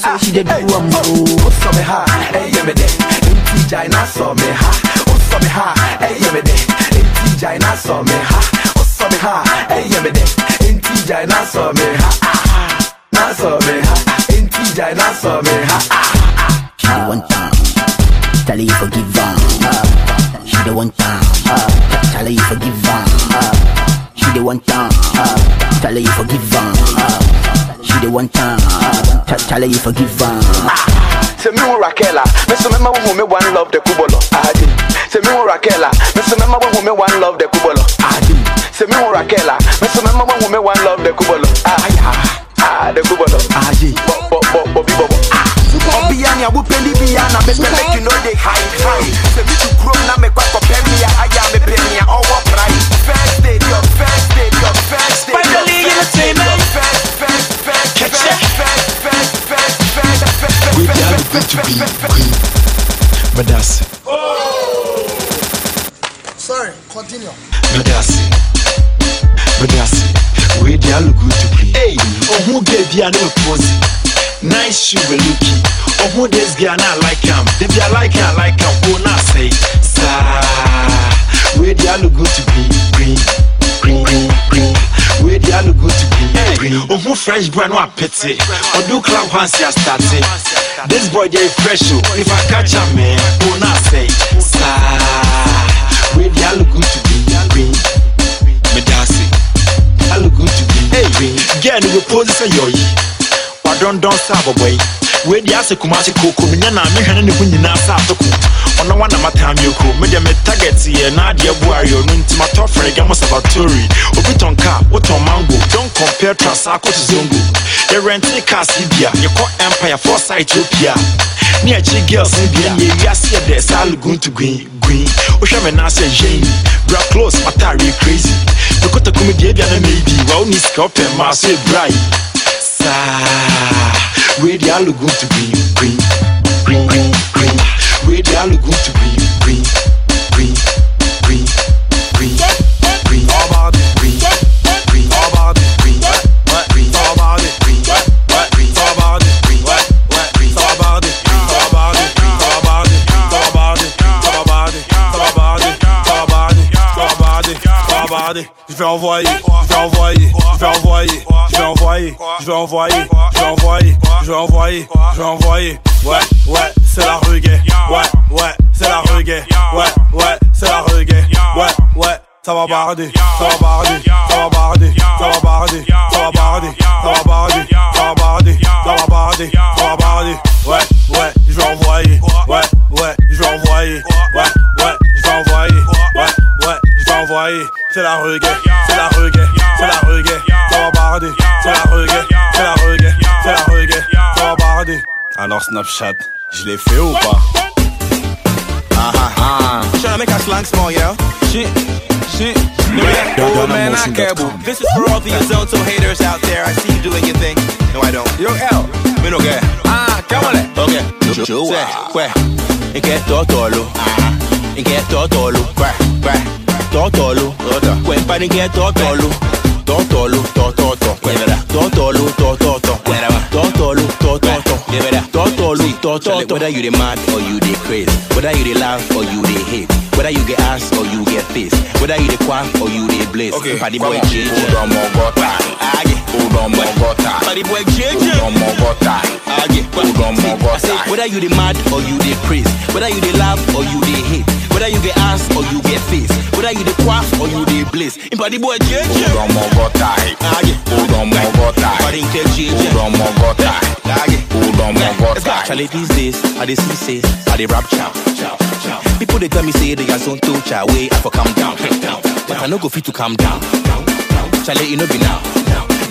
so she did do a move. Oh, What's up, ha? Hey, yeah, me day. In i saw me ha. Oh, What's up, ha? Hey, yeah, me day. In Gina saw me ha. Oh, What's up, ha? Hey, yeah, me day. In saw me ha. I'll forgive her. Ah, say me wo Rakela, me so me ma wo me one love the kubolo. Adi. do. Say me who Rakela, me so me ma wo me one love the kubolo. Adi. do. Say me who Rakela, me so me ma wo me one love the kubolo. Ah yeah, ah the kubolo. Ah yeah, bo bo bo bo bo bo. Ah. Obiani, I will pay the biana, make me make you know they hide hide. Say me to grow now, me kwa Madasi, Oh, Sorry, continue. Madasi, Madasi. We are good to be. Hey, oh who gave you no pose? Nice shoe we looking. Oh who this guy I like him. If you like him, like him. Oh na say, sa. We are good to be green, green, green, green. We are good to be free. Ohu brand boy no apete. Odu club once ya start This boy dey fresh o. If I catch a man, who na say Sir, We dey all good to be queen. Me dance. All good to be hey queen. Girl we pose say yoyi. Wadon don sabo oh boy. We dey ask kumasi koko. Me nyana me hwene ne hu nyina sa atoko ɔno wa na matam yɛ kuro medeɛ me target yɛ na adeɛ bu ayɛ no nti matɔ frɛga mo sabatori obi tɔn car wotɔn mango. Don compare trasa kɔto zongo. Yɛrɛnte cars yi bia yɛkɔ empire foresight opia. Ne akyi girls no bia. Nyɛ wiase yɛ dɛ saa luguntugun gwin wohwɛ me na yɛn bra close matare crazy. Mekɔtako me deɛ bia na meidi wa wo ni sika wopɛ maa so ɛbrae saa wei deɛ aluguntugun gwin gwin gwin gwin way down look good to be green. Je vais envoyer, je vais envoyer, je vais envoyer, je vais envoyer, je vais envoyer, je vais envoyer, je vais envoyer, je vais envoyer. Ouais, ouais, c'est la reggae. Ouais, ouais, c'est la reggae. Ouais, ouais, c'est la reggae. Ouais, ouais. Ça va barder, ça va barder, ça va barder, ça va barder, ça va barder, ça va barder, ça va barder, ça va barder, ça va barder. Ouais, ouais, je vais envoyer. Ouais, ouais, je vais envoyer. Ouais, ouais, je vais envoyer. Ouais, ouais, envoyer. C'est la reggae, c'est la reggae, c'est la reggae. Ça va barder, c'est la reggae, c'est la reggae, c'est la reggae. Ça va barder. Alors Snapchat, je l'ai fait ou pas? Slang small, yo. Shit, shit. No, yeah. Oh, man, I care, boo. This is for all the Azonto haters out there. I see you doing your thing. No, I don't. Yo, L. Me no care. Ah, cámale. Okay. Say, where? You get totolo. You get totolo. Totolo. When party get totolo. Totolo, tototo. Totolo, tototo. Totolo, tototo. Totolo, tototo. Whether you the mad or you the crazy. Whether you the laugh or you the hate. Whether you get ass or you get face. Whether you the quack or you the blaze. Okay, Party boy on. JJ. Udomogota. Age. Udomogota. Party boy JJ. Udomogota. Age. Say, whether you the mad or you the crazy, whether you the laugh or you the hate, whether you get ass or you get face, whether you the quaff or you the blaze. In party boy JJ. Udomogota. Age. Udomogota. Party in JJ. Udomogota. Age. Udomogota. Charlie these days, I get cold on bogota it's got challege this is and they see say, I they rap chow. People they tell me say they are zone to chow way I for calm down. But I no go fit to calm down. Charlie, you know be now.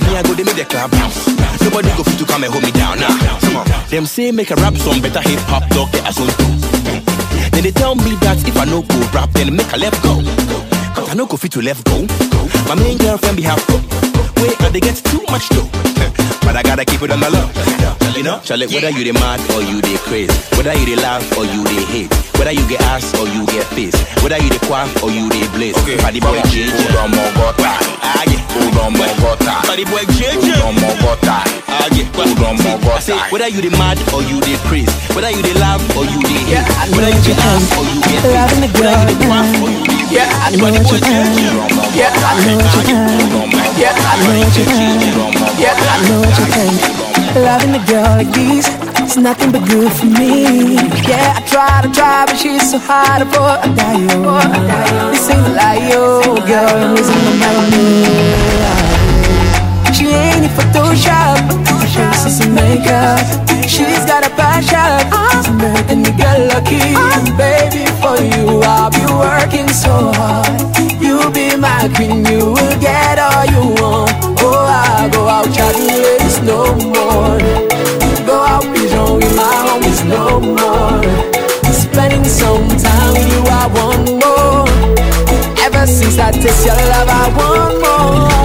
Me I go they make the club bounce. Nobody go fit to come and hold me down now. Come on. Them say make a rap song better hip hop dog get a zone to. Then they tell me that if I no go rap, then make a left go. Cause I no go fit to left go. My main girlfriend be half Wait, and they get too much though. But I gotta keep it on the low. You know, Charlie, whether you the mad or you the crazy, whether you the laugh or you the hate, whether you get ass or you get face, whether you the quaff or you the blaze. Okay, boy come on. JJ. Udomogota. Aye. Udomogota. Party boy JJ. Udomogota. Aye. I say, whether you the mad or you the crazy, whether you the laugh or you the hate, whether you get ass or you get face, whether you the quaff or you the Yeah, I know what you. Yeah, I know what you think. Yeah, I know what you think. Yeah, I know what you think. Loving the girl like this, it's nothing but good for me. Yeah, I try to try, but she's so hard for a die. oh. This ain't a lie, oh, girl, I'm losing my mind. She ain't in Photoshop, her face is some makeup. She's got a passion to make a nigga lucky. Baby, for you, I'll be working so hard. My queen, you will get all you want. Oh, I go out chatting ladies no more. Go out pigeon with my homies no more. Spending some time with you, I want more. Ever since I taste your love, I want more.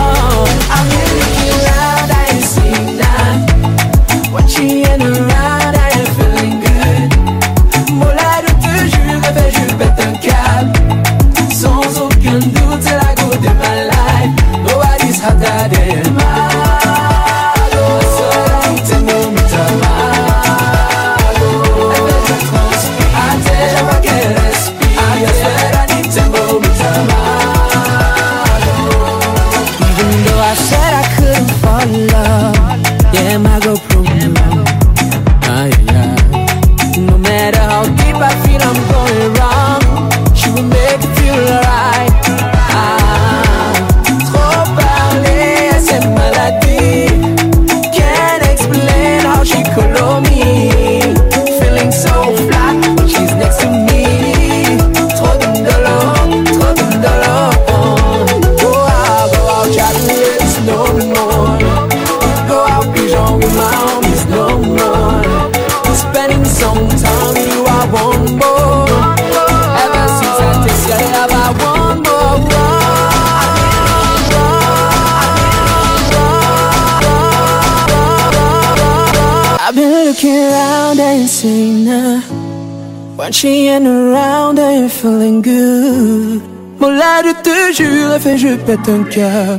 Watching around and feeling good. Mon là de te jure, fait je pète un cœur.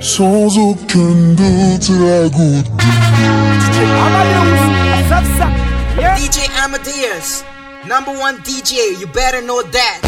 Sans aucun doute, la goutte DJ Amadeus, number one DJ, you better know that.